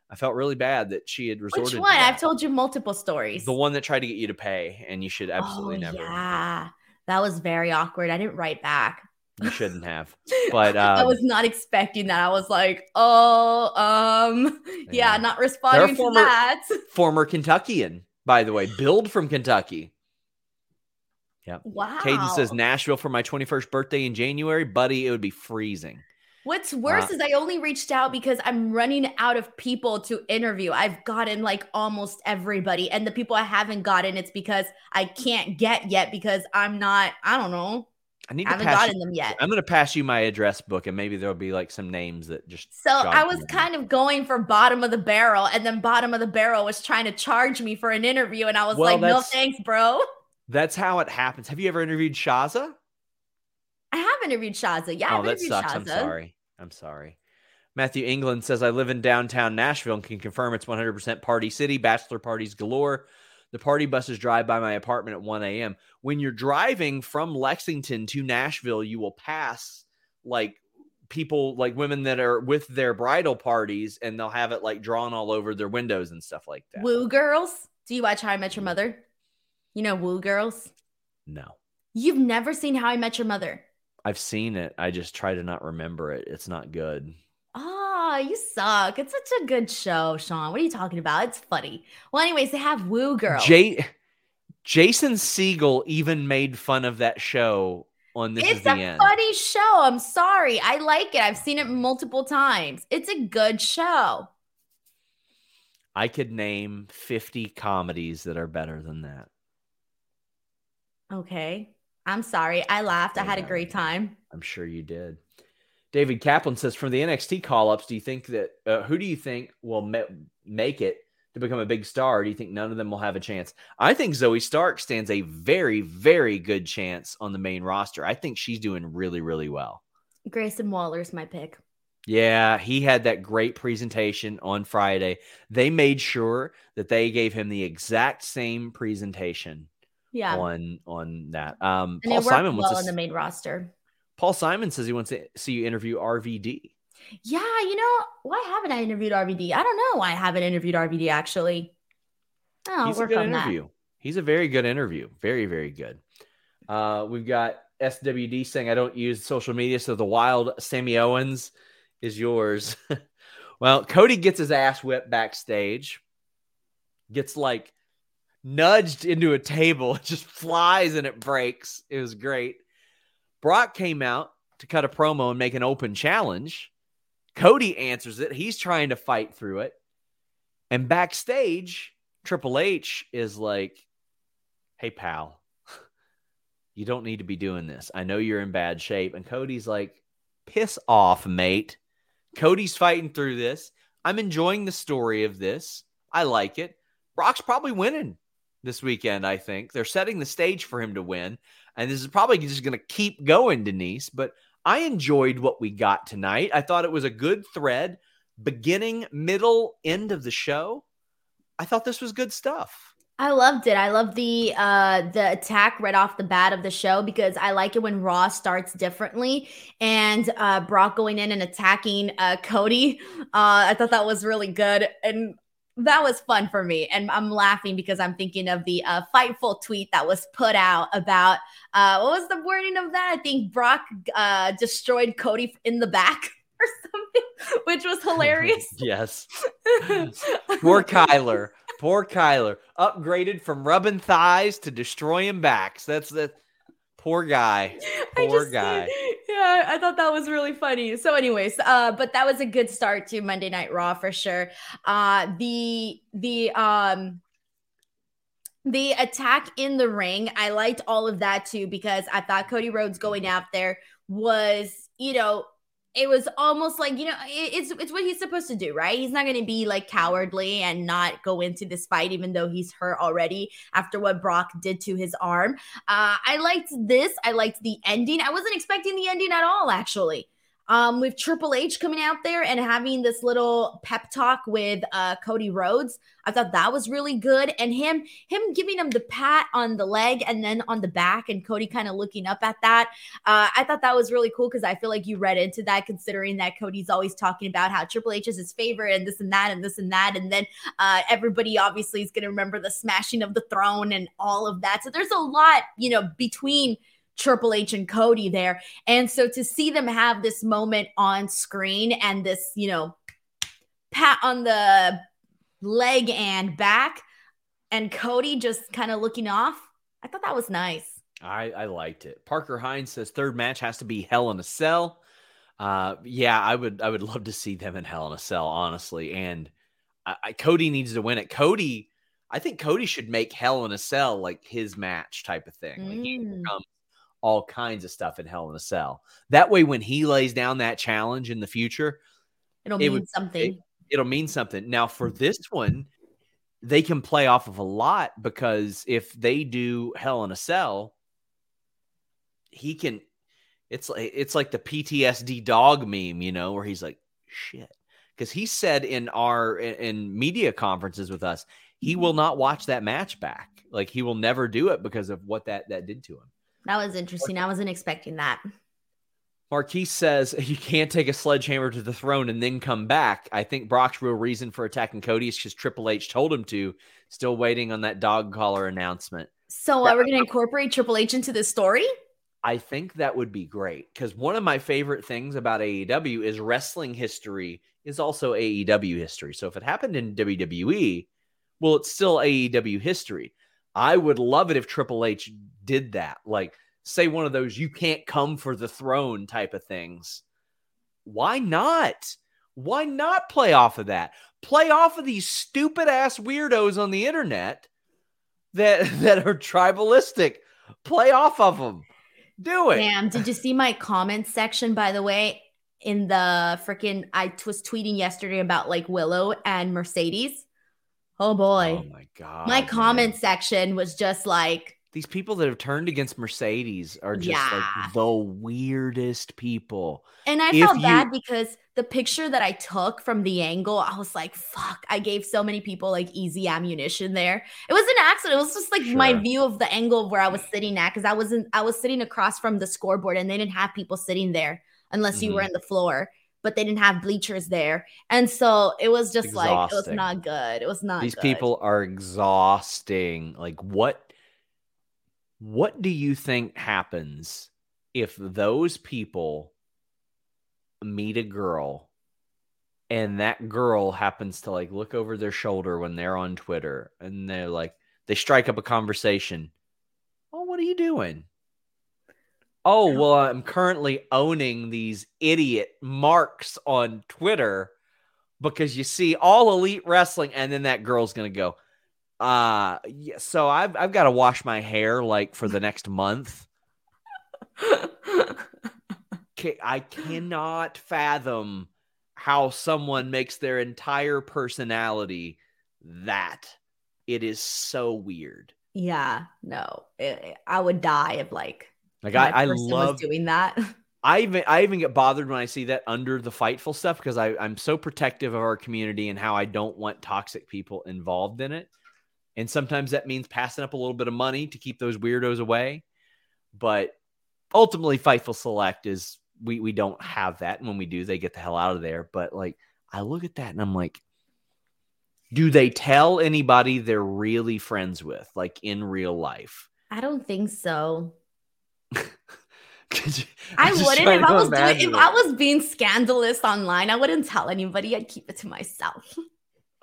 I felt really bad that she had resorted. Which to one? that. I've told you multiple stories. the one that tried to get you to pay, and you should absolutely oh, never. Yeah. That was very awkward. I didn't write back. You shouldn't have. But I um, was not expecting that. I was like, oh, um, yeah, Yeah. not responding to former- that. former Kentuckian, by the way, build from Kentucky. Yep. Wow. Caden says Nashville for my 21st birthday in January, buddy. It would be freezing. What's worse Uh, is I only reached out because I'm running out of people to interview. I've gotten like almost everybody. And the people I haven't gotten, it's because I can't get yet because I'm not, I don't know, I need I haven't gotten You, them yet. I'm going to pass you my address book, and maybe there'll be like some names that just. So I was your kind of going for bottom of the barrel, and then bottom of the barrel was trying to charge me for an interview, and I was Well, like, "No thanks, bro." That's how it happens. Have you ever interviewed Shaza? I have interviewed Shaza. Yeah, oh, I've that interviewed sucks. Shaza. I'm sorry. I'm sorry. Matthew England says, I live in downtown Nashville and can confirm it's 100% party city, bachelor parties galore. The party buses drive by my apartment at 1 a.m. When you're driving from Lexington to Nashville, you will pass like people, like women that are with their bridal parties, and they'll have it like drawn all over their windows and stuff like that. Woo girls. Do you watch How I Met Your Mother? You know Woo girls. No, You've never seen How I Met Your Mother. I've seen it. I just try to not remember it. It's not good. Oh, you suck. It's such a good show, Sean. What are you talking about? It's funny. Well, anyways, they have Woo girls. Jay Jason Segel even made fun of that show on This it's a End. funny show. I'm sorry. I like it. I've seen it multiple times. It's a good show. I could name 50 comedies that are better than that. Okay. I'm sorry. I laughed. I I had a great time. I'm sure you did. David Kaplan says from the NXT call ups, do you think that uh, who do you think will ma- make it to become a big star? Do you think none of them will have a chance? I think Zoey Stark stands a very, very good chance on the main roster. I think she's doing really, really well. Grayson Waller's my pick. Yeah, he had that great presentation on Friday. They made sure that they gave him the exact same presentation Yeah. on on that. Um, and Paul Simon wants well to in the main roster. Paul Simon says he wants to see you interview RVD. Yeah, you know, why haven't I interviewed RVD? I don't know why I haven't interviewed RVD actually. I'll He's a good on interview. He's a very good interview. Very, very good. Uh, we've got SWD saying I don't use social media, so the wild Sammy Owens is yours. well, Cody gets his ass whipped backstage, gets like nudged into a table, It just flies and it breaks. It was great. Brock came out to cut a promo and make an open challenge. Cody answers it. He's trying to fight through it. And backstage, Triple H is like, Hey, pal, you don't need to be doing this. I know you're in bad shape. And Cody's like, Piss off, mate. Cody's fighting through this. I'm enjoying the story of this. I like it. Brock's probably winning this weekend, I think. They're setting the stage for him to win. And this is probably just going to keep going, Denise. But I enjoyed what we got tonight. I thought it was a good thread, beginning, middle, end of the show. I thought this was good stuff. I loved it. I love the uh the attack right off the bat of the show because I like it when Raw starts differently and uh Brock going in and attacking uh Cody. Uh I thought that was really good and that was fun for me and I'm laughing because I'm thinking of the uh fightful tweet that was put out about uh what was the wording of that? I think Brock uh destroyed Cody in the back or something, which was hilarious. yes. Poor Kyler. Poor Kyler. Upgraded from rubbing thighs to destroying backs. That's the poor guy. I Poor just- guy. Yeah, I thought that was really funny. So, anyways, uh, but that was a good start to Monday Night Raw for sure. Uh, the the um the attack in the ring, I liked all of that too because I thought Cody Rhodes going out there was, you know, it was almost like you know it's it's what he's supposed to do right? He's not going to be like cowardly and not go into this fight even though he's hurt already after what brock did to his arm. Uh i liked this. I liked the ending. I wasn't expecting the ending at all actually um with triple h coming out there and having this little pep talk with uh cody rhodes i thought that was really good and him him giving him the pat on the leg and then on the back and cody kind of looking up at that uh, I thought that was really cool because I feel like you read into that, considering that Cody's always talking about how Triple H is his favorite and this and that and this and that. And then uh, everybody obviously is going to remember the smashing of the throne and all of that. So there's a lot, you know, between Triple H and Cody there. And so to see them have this moment on screen and this, you know, pat on the leg and back and Cody just kind of looking off, I thought that was nice. I, I liked it. Parker Hines says third match has to be Hell in a Cell. Uh, yeah, I would I would love to see them in Hell in a Cell, honestly. And I, I, Cody needs to win it. Cody, I think Cody should make Hell in a Cell like his match type of thing. Like he becomes all kinds of stuff in Hell in a Cell. That way, when he lays down that challenge in the future, It'll It mean would- something. it'll mean something. Now, for mm-hmm. this one, they can play off of a lot because if they do Hell in a Cell, he can. It's like it's like the PTSD dog meme, you know, where he's like, "Shit," because he said in our in, in media conferences with us, he mm-hmm. will not watch that match back. Like he will never do it because of what that that did to him. That was interesting. I wasn't expecting that. Marquise says you can't take a sledgehammer to the throne and then come back. I think Brock's real reason for attacking Cody is because Triple H told him to. Still waiting on that dog collar announcement. So uh, we're going to incorporate Triple H into this story. I think that would be great because one of my favorite things about AEW is wrestling history is also AEW history. So if it happened in WWE, well, it's still AEW history. I would love it if Triple H did that. Like, say one of those you can't come for the throne type of things. Why not? Why not play off of that? Play off of these stupid ass weirdos on the internet that that are tribalistic. Play off of them. Do it. Damn, did you see my comment section by the way? In the freaking I was tweeting yesterday about like Willow and Mercedes. Oh boy. Oh my god. my man. comment section was just like These people that have turned against Mercedes are just Yeah. like the weirdest people. And I If felt you- bad because the picture that I took from the angle, I was like, fuck, I gave so many people like easy ammunition there. It was an accident. It was just like my view of the angle of where I was sitting at because I wasn't I was sitting across from the scoreboard and they didn't have people sitting there unless you were Mhm. in the floor, but they didn't have bleachers there. And so it was just like it was not good. It was not These good. people are exhausting. Like what what do you think happens if those people meet a girl and that girl happens to like look over their shoulder when they're on Twitter and they're like they strike up a conversation. Oh, what are you doing? Oh, well, I'm currently owning these idiot marks on Twitter because you see all elite wrestling and then that girl's going to go uh yeah, so I've I've got to wash my hair like for the next month. I cannot fathom how someone makes their entire personality that. It is so weird. yeah, no. It- I would die of like Like I, I love was doing that. I even I even get bothered when I see that under the fightful stuff because I I'm so protective of our community and how I don't want toxic people involved in it. And sometimes that means passing up a little bit of money to keep those weirdos away. But ultimately, Fightful Select is we we don't have that, and when we do, they get the hell out of there. But like, I look at that and I'm like, do they tell anybody they're really friends with, like in real life? I don't think so. Could you- I wouldn't if I was doing if. I was being scandalous online. I wouldn't tell anybody. I'd keep it to myself.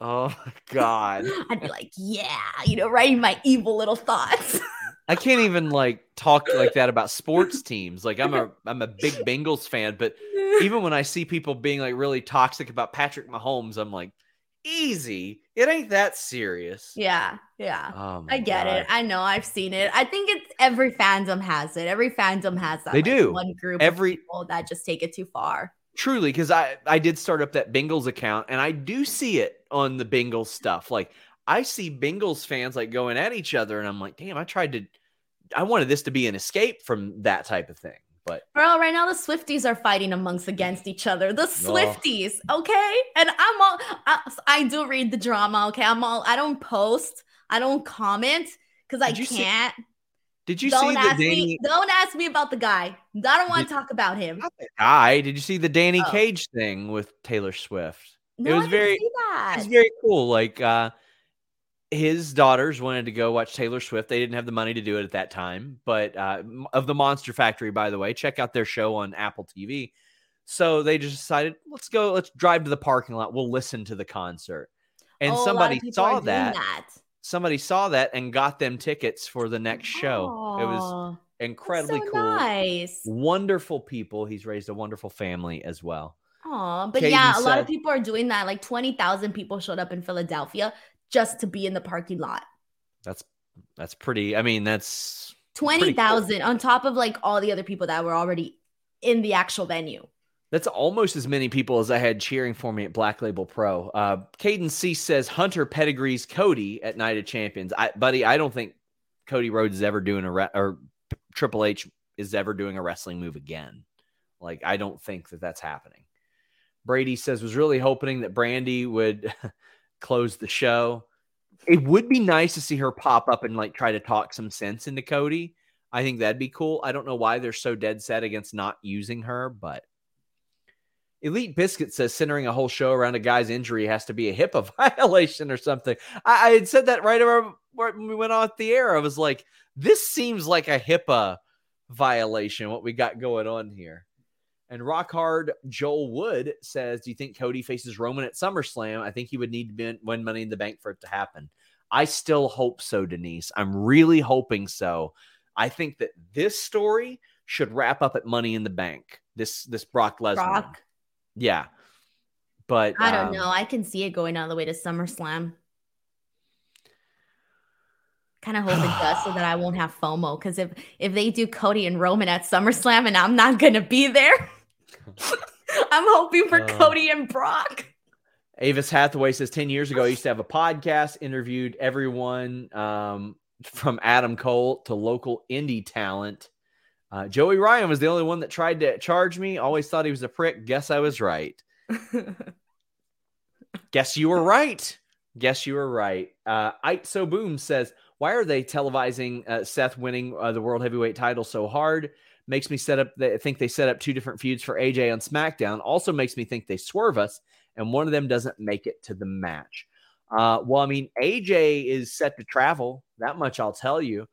Oh my god. I'd be like, yeah, you know, writing my evil little thoughts. I can't even like talk like that about sports teams. Like I'm a I'm a big Bengals fan, but even when I see people being like really toxic about Patrick Mahomes, I'm like, easy. It ain't that serious. yeah, yeah. Oh I get God. it. I know. I've seen it. I think it's every fandom has it. Every fandom has that. They like, do. One group Every- people that just take it too far. Truly, because I I did start up that Bengals account, and I do see it on the Bengals stuff. Like I see Bengals fans like going at each other, and I'm like, damn, I tried to. I wanted this to be an escape from that type of thing, but Bro, right now the Swifties are fighting amongst against each other. The Swifties, okay? And I'm all I, I do read the drama, okay? I'm all I don't post, I don't comment because I you see- can't. did you don't see the ask Danny? me. Don't ask me about the guy. I don't want to talk about him. Not the guy. Did you see the Danny Oh. Cage thing with Taylor Swift? No, was I didn't very- that. It's very cool. Like uh his daughters wanted to go watch Taylor Swift. They didn't have the money to do it at that time. But uh of the Monster Factory, by the way, check out their show on Apple TV. So they just decided, let's go, let's drive to the parking lot. We'll listen to the concert. And Oh, a lot of somebody saw doing that. Somebody saw that and got them tickets for the next show. It was incredibly so cool. Nice. Wonderful people. He's raised a wonderful family as well. Aw, but Katie yeah, a lot of people are doing that. Like 20,000 people showed up in Philadelphia just to be in the parking lot. That's that's pretty. I mean, that's pretty cool. 20,000 on top of like all the other people that were already in the actual venue. That's almost as many people as I had cheering for me at Black Label Pro. Uh, Caden C says Hunter pedigrees Cody at Night of Champions. I, buddy, I don't think Cody Rhodes is ever doing a re- or Triple H is ever doing a wrestling move again. Like I don't think that that's happening. Brady says was really hoping that Brandy would close the show. It would be nice to see her pop up and like try to talk some sense into Cody. I think that'd be cool. I don't know why they're so dead set against not using her, but Elite Biscuit says centering a whole show around a guy's injury has to be a HIPAA violation or something. I, I had said that right over when we went off the air. I was like, this seems like a HIPAA violation, what we got going on here. And Rock Hard Joel Wood says, Do you think Cody faces Roman at SummerSlam? I think he would need to win Money in the Bank for it to happen. I still hope so, Denise. I'm really hoping so. I think that this story should wrap up at Money in the Bank. This this Brock Lesnar. Brock. Yeah. But I don't um, know. I can see it going all the way to SummerSlam. Kind of hope it does so that I won't have FOMO. Because if if they do Cody and Roman at SummerSlam and I'm not gonna be there, I'm hoping for Uh. Cody and Brock. Avis Hathaway says 10 years ago, I used to have a podcast, interviewed everyone um, from Adam Cole to local indie talent. Uh, Joey Ryan was the only one that tried to charge me. Always thought he was a prick. Guess I was right. Guess you were right. Guess you were right. Uh, Ike So Boom says, Why are they televising uh, Seth winning uh, the World Heavyweight title so hard? Makes me set up, they think they set up two different feuds for AJ on SmackDown. Also makes me think they swerve us, and one of them doesn't make it to the match. Uh, well, I mean, AJ is set to travel. That much I'll tell you.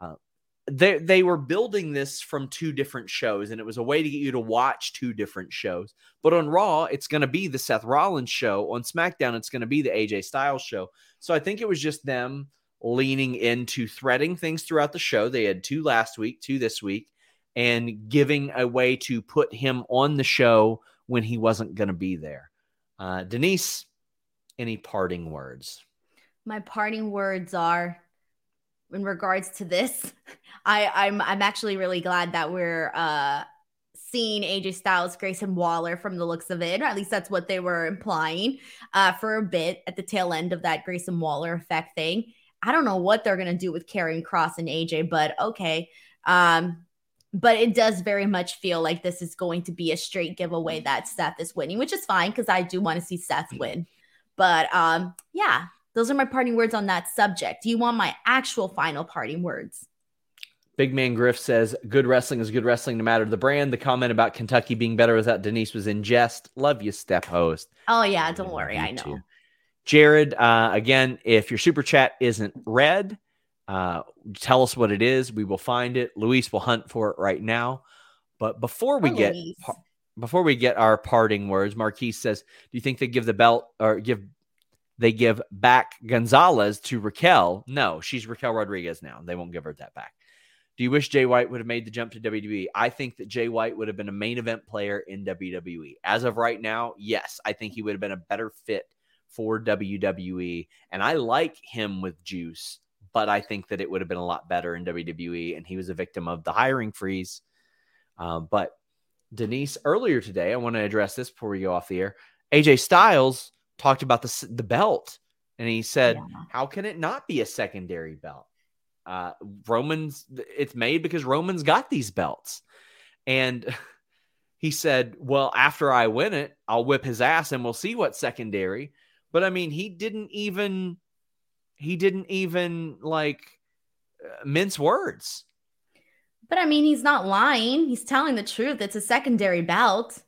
Uh, they they were building this from two different shows, and it was a way to get you to watch two different shows. But on Raw, it's going to be the Seth Rollins show. On SmackDown, it's going to be the AJ Styles show. So I think it was just them leaning into threading things throughout the show. They had two last week, two this week, and giving a way to put him on the show when he wasn't going to be there. Uh, Denise, any parting words? My parting words are in regards to this. I, I'm I'm actually really glad that we're uh seeing AJ Styles, Grayson Waller from the looks of it, or at least that's what they were implying uh, for a bit at the tail end of that Grayson Waller effect thing. I don't know what they're gonna do with Karrion Kross and AJ, but okay. Um, but it does very much feel like this is going to be a straight giveaway that Seth is winning, which is fine because I do want to see Seth win. But um, yeah, those are my parting words on that subject. Do you want my actual final parting words? Big Man Griff says, Good wrestling is good wrestling no matter the brand. The comment about Kentucky being better without Denise was in jest. Love you, step host. Oh yeah, don't worry, I know. Jared, uh, again, if your super chat isn't read, uh, tell us what it is. We will find it. Luis will hunt for it right now. But before we Oh, get par- before we get our parting words, Marquise says, "Do you think they give the belt or give they give back Gonzalez to Raquel? No, she's Raquel Rodriguez now. They won't give her that back. Do you wish Jay White would have made the jump to WWE? I think that Jay White would have been a main event player in WWE. As of right now, yes, I think he would have been a better fit for WWE. And I like him with juice, but I think that it would have been a lot better in WWE. And he was a victim of the hiring freeze. Um, but Denise, earlier today, I want to address this before we go off the air. AJ Styles talked about the the belt, and he said, Yeah. "How can it not be a secondary belt? Uh, Roman's it's made because Roman's got these belts." And he said, "Well, after I win it, I'll whip his ass, and we'll see what's secondary." But I mean, he didn't even he didn't even like uh, mince words. But I mean, he's not lying. He's telling the truth. It's a secondary belt.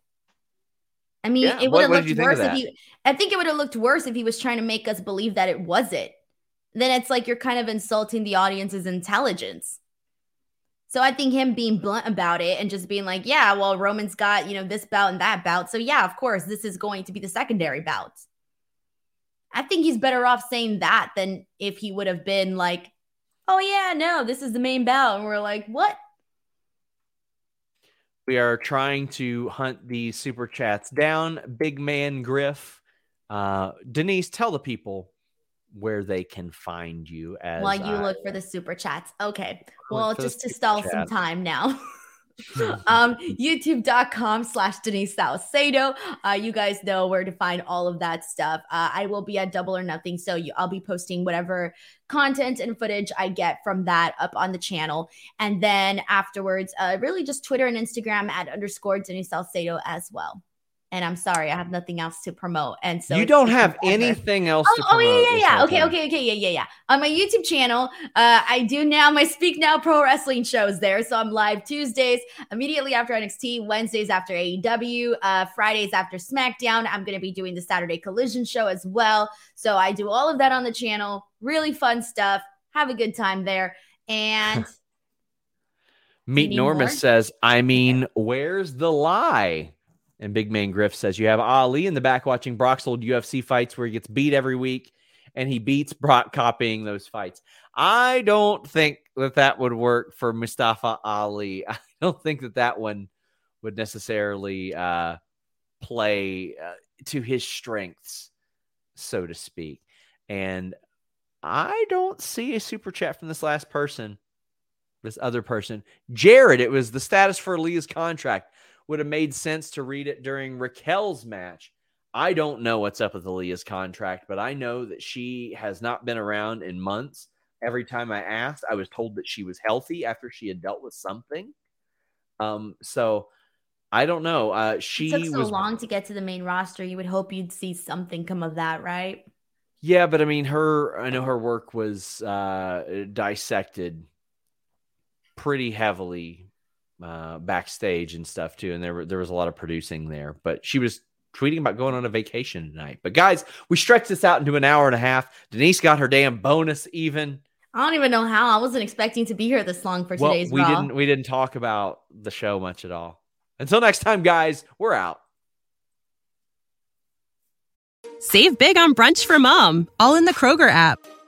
I mean, Yeah, it would have looked worse if he. I think it would have looked worse if he was trying to make us believe that it wasn't. Then it's like you're kind of insulting the audience's intelligence. So I think him being blunt about it and just being like, "Yeah, well, Roman's got you know this bout and that bout, so yeah, of course, this is going to be the secondary bout." I think he's better off saying that than if he would have been like, "Oh yeah, no, this is the main bout," and we're like, "What?" We are trying to hunt these super chats down. Big man Griff. Uh, Denise, tell the people where they can find you as While you I- look for the super chats. Okay. Well, just to stall some time now. um youtube.com slash denise salcedo. Uh you guys know where to find all of that stuff. Uh i will be at double or nothing so you, i'll be posting whatever content and footage i get from that up on the channel. And then afterwards uh really just twitter and instagram at underscore denise salcedo as well and i'm sorry i have nothing else to promote and so you don't have forever. anything else. Oh, to oh yeah, yeah, yeah. Okay, time. okay, okay, yeah, yeah, yeah. On my YouTube channel, uh, I do now my Speak Now Pro Wrestling shows there. So I'm live Tuesdays, immediately after NXT, Wednesdays after AEW, uh, Fridays after SmackDown. I'm going to be doing the Saturday Collision show as well. So I do all of that on the channel. Really fun stuff. Have a good time there. And Meet Normus says, I mean, where's the lie? And Big Man Griff says, You have Ali in the back watching Brock's old UFC fights where he gets beat every week. and he beats Brock copying those fights. I don't think that that would work for Mustafa Ali. I don't think that that one would necessarily uh, play uh, to his strengths, so to speak. And I don't see a super chat from this last person, this other person. Jared, it was the status for Leah's contract. Would have made sense to read it during Raquel's match. I don't know what's up with Aliyah's contract, but I know that she has not been around in months. Every time I asked, I was told that she was healthy after she had dealt with something. Um, so I don't know. Uh, she it took so was long to get to the main roster. You would hope you'd see something come of that, right? Yeah, but I mean, her. I know her work was uh, dissected pretty heavily uh, backstage and stuff too, and there were, there was a lot of producing there. But she was tweeting about going on a vacation tonight. But guys, we stretched this out into an hour and a half. Denise got her damn bonus even. I don't even know how. I wasn't expecting to be here this long for Well, today's we Raw. didn't we didn't talk about the show much at all. Until next time, guys, we're out. Save big on brunch for mom, all in the Kroger app.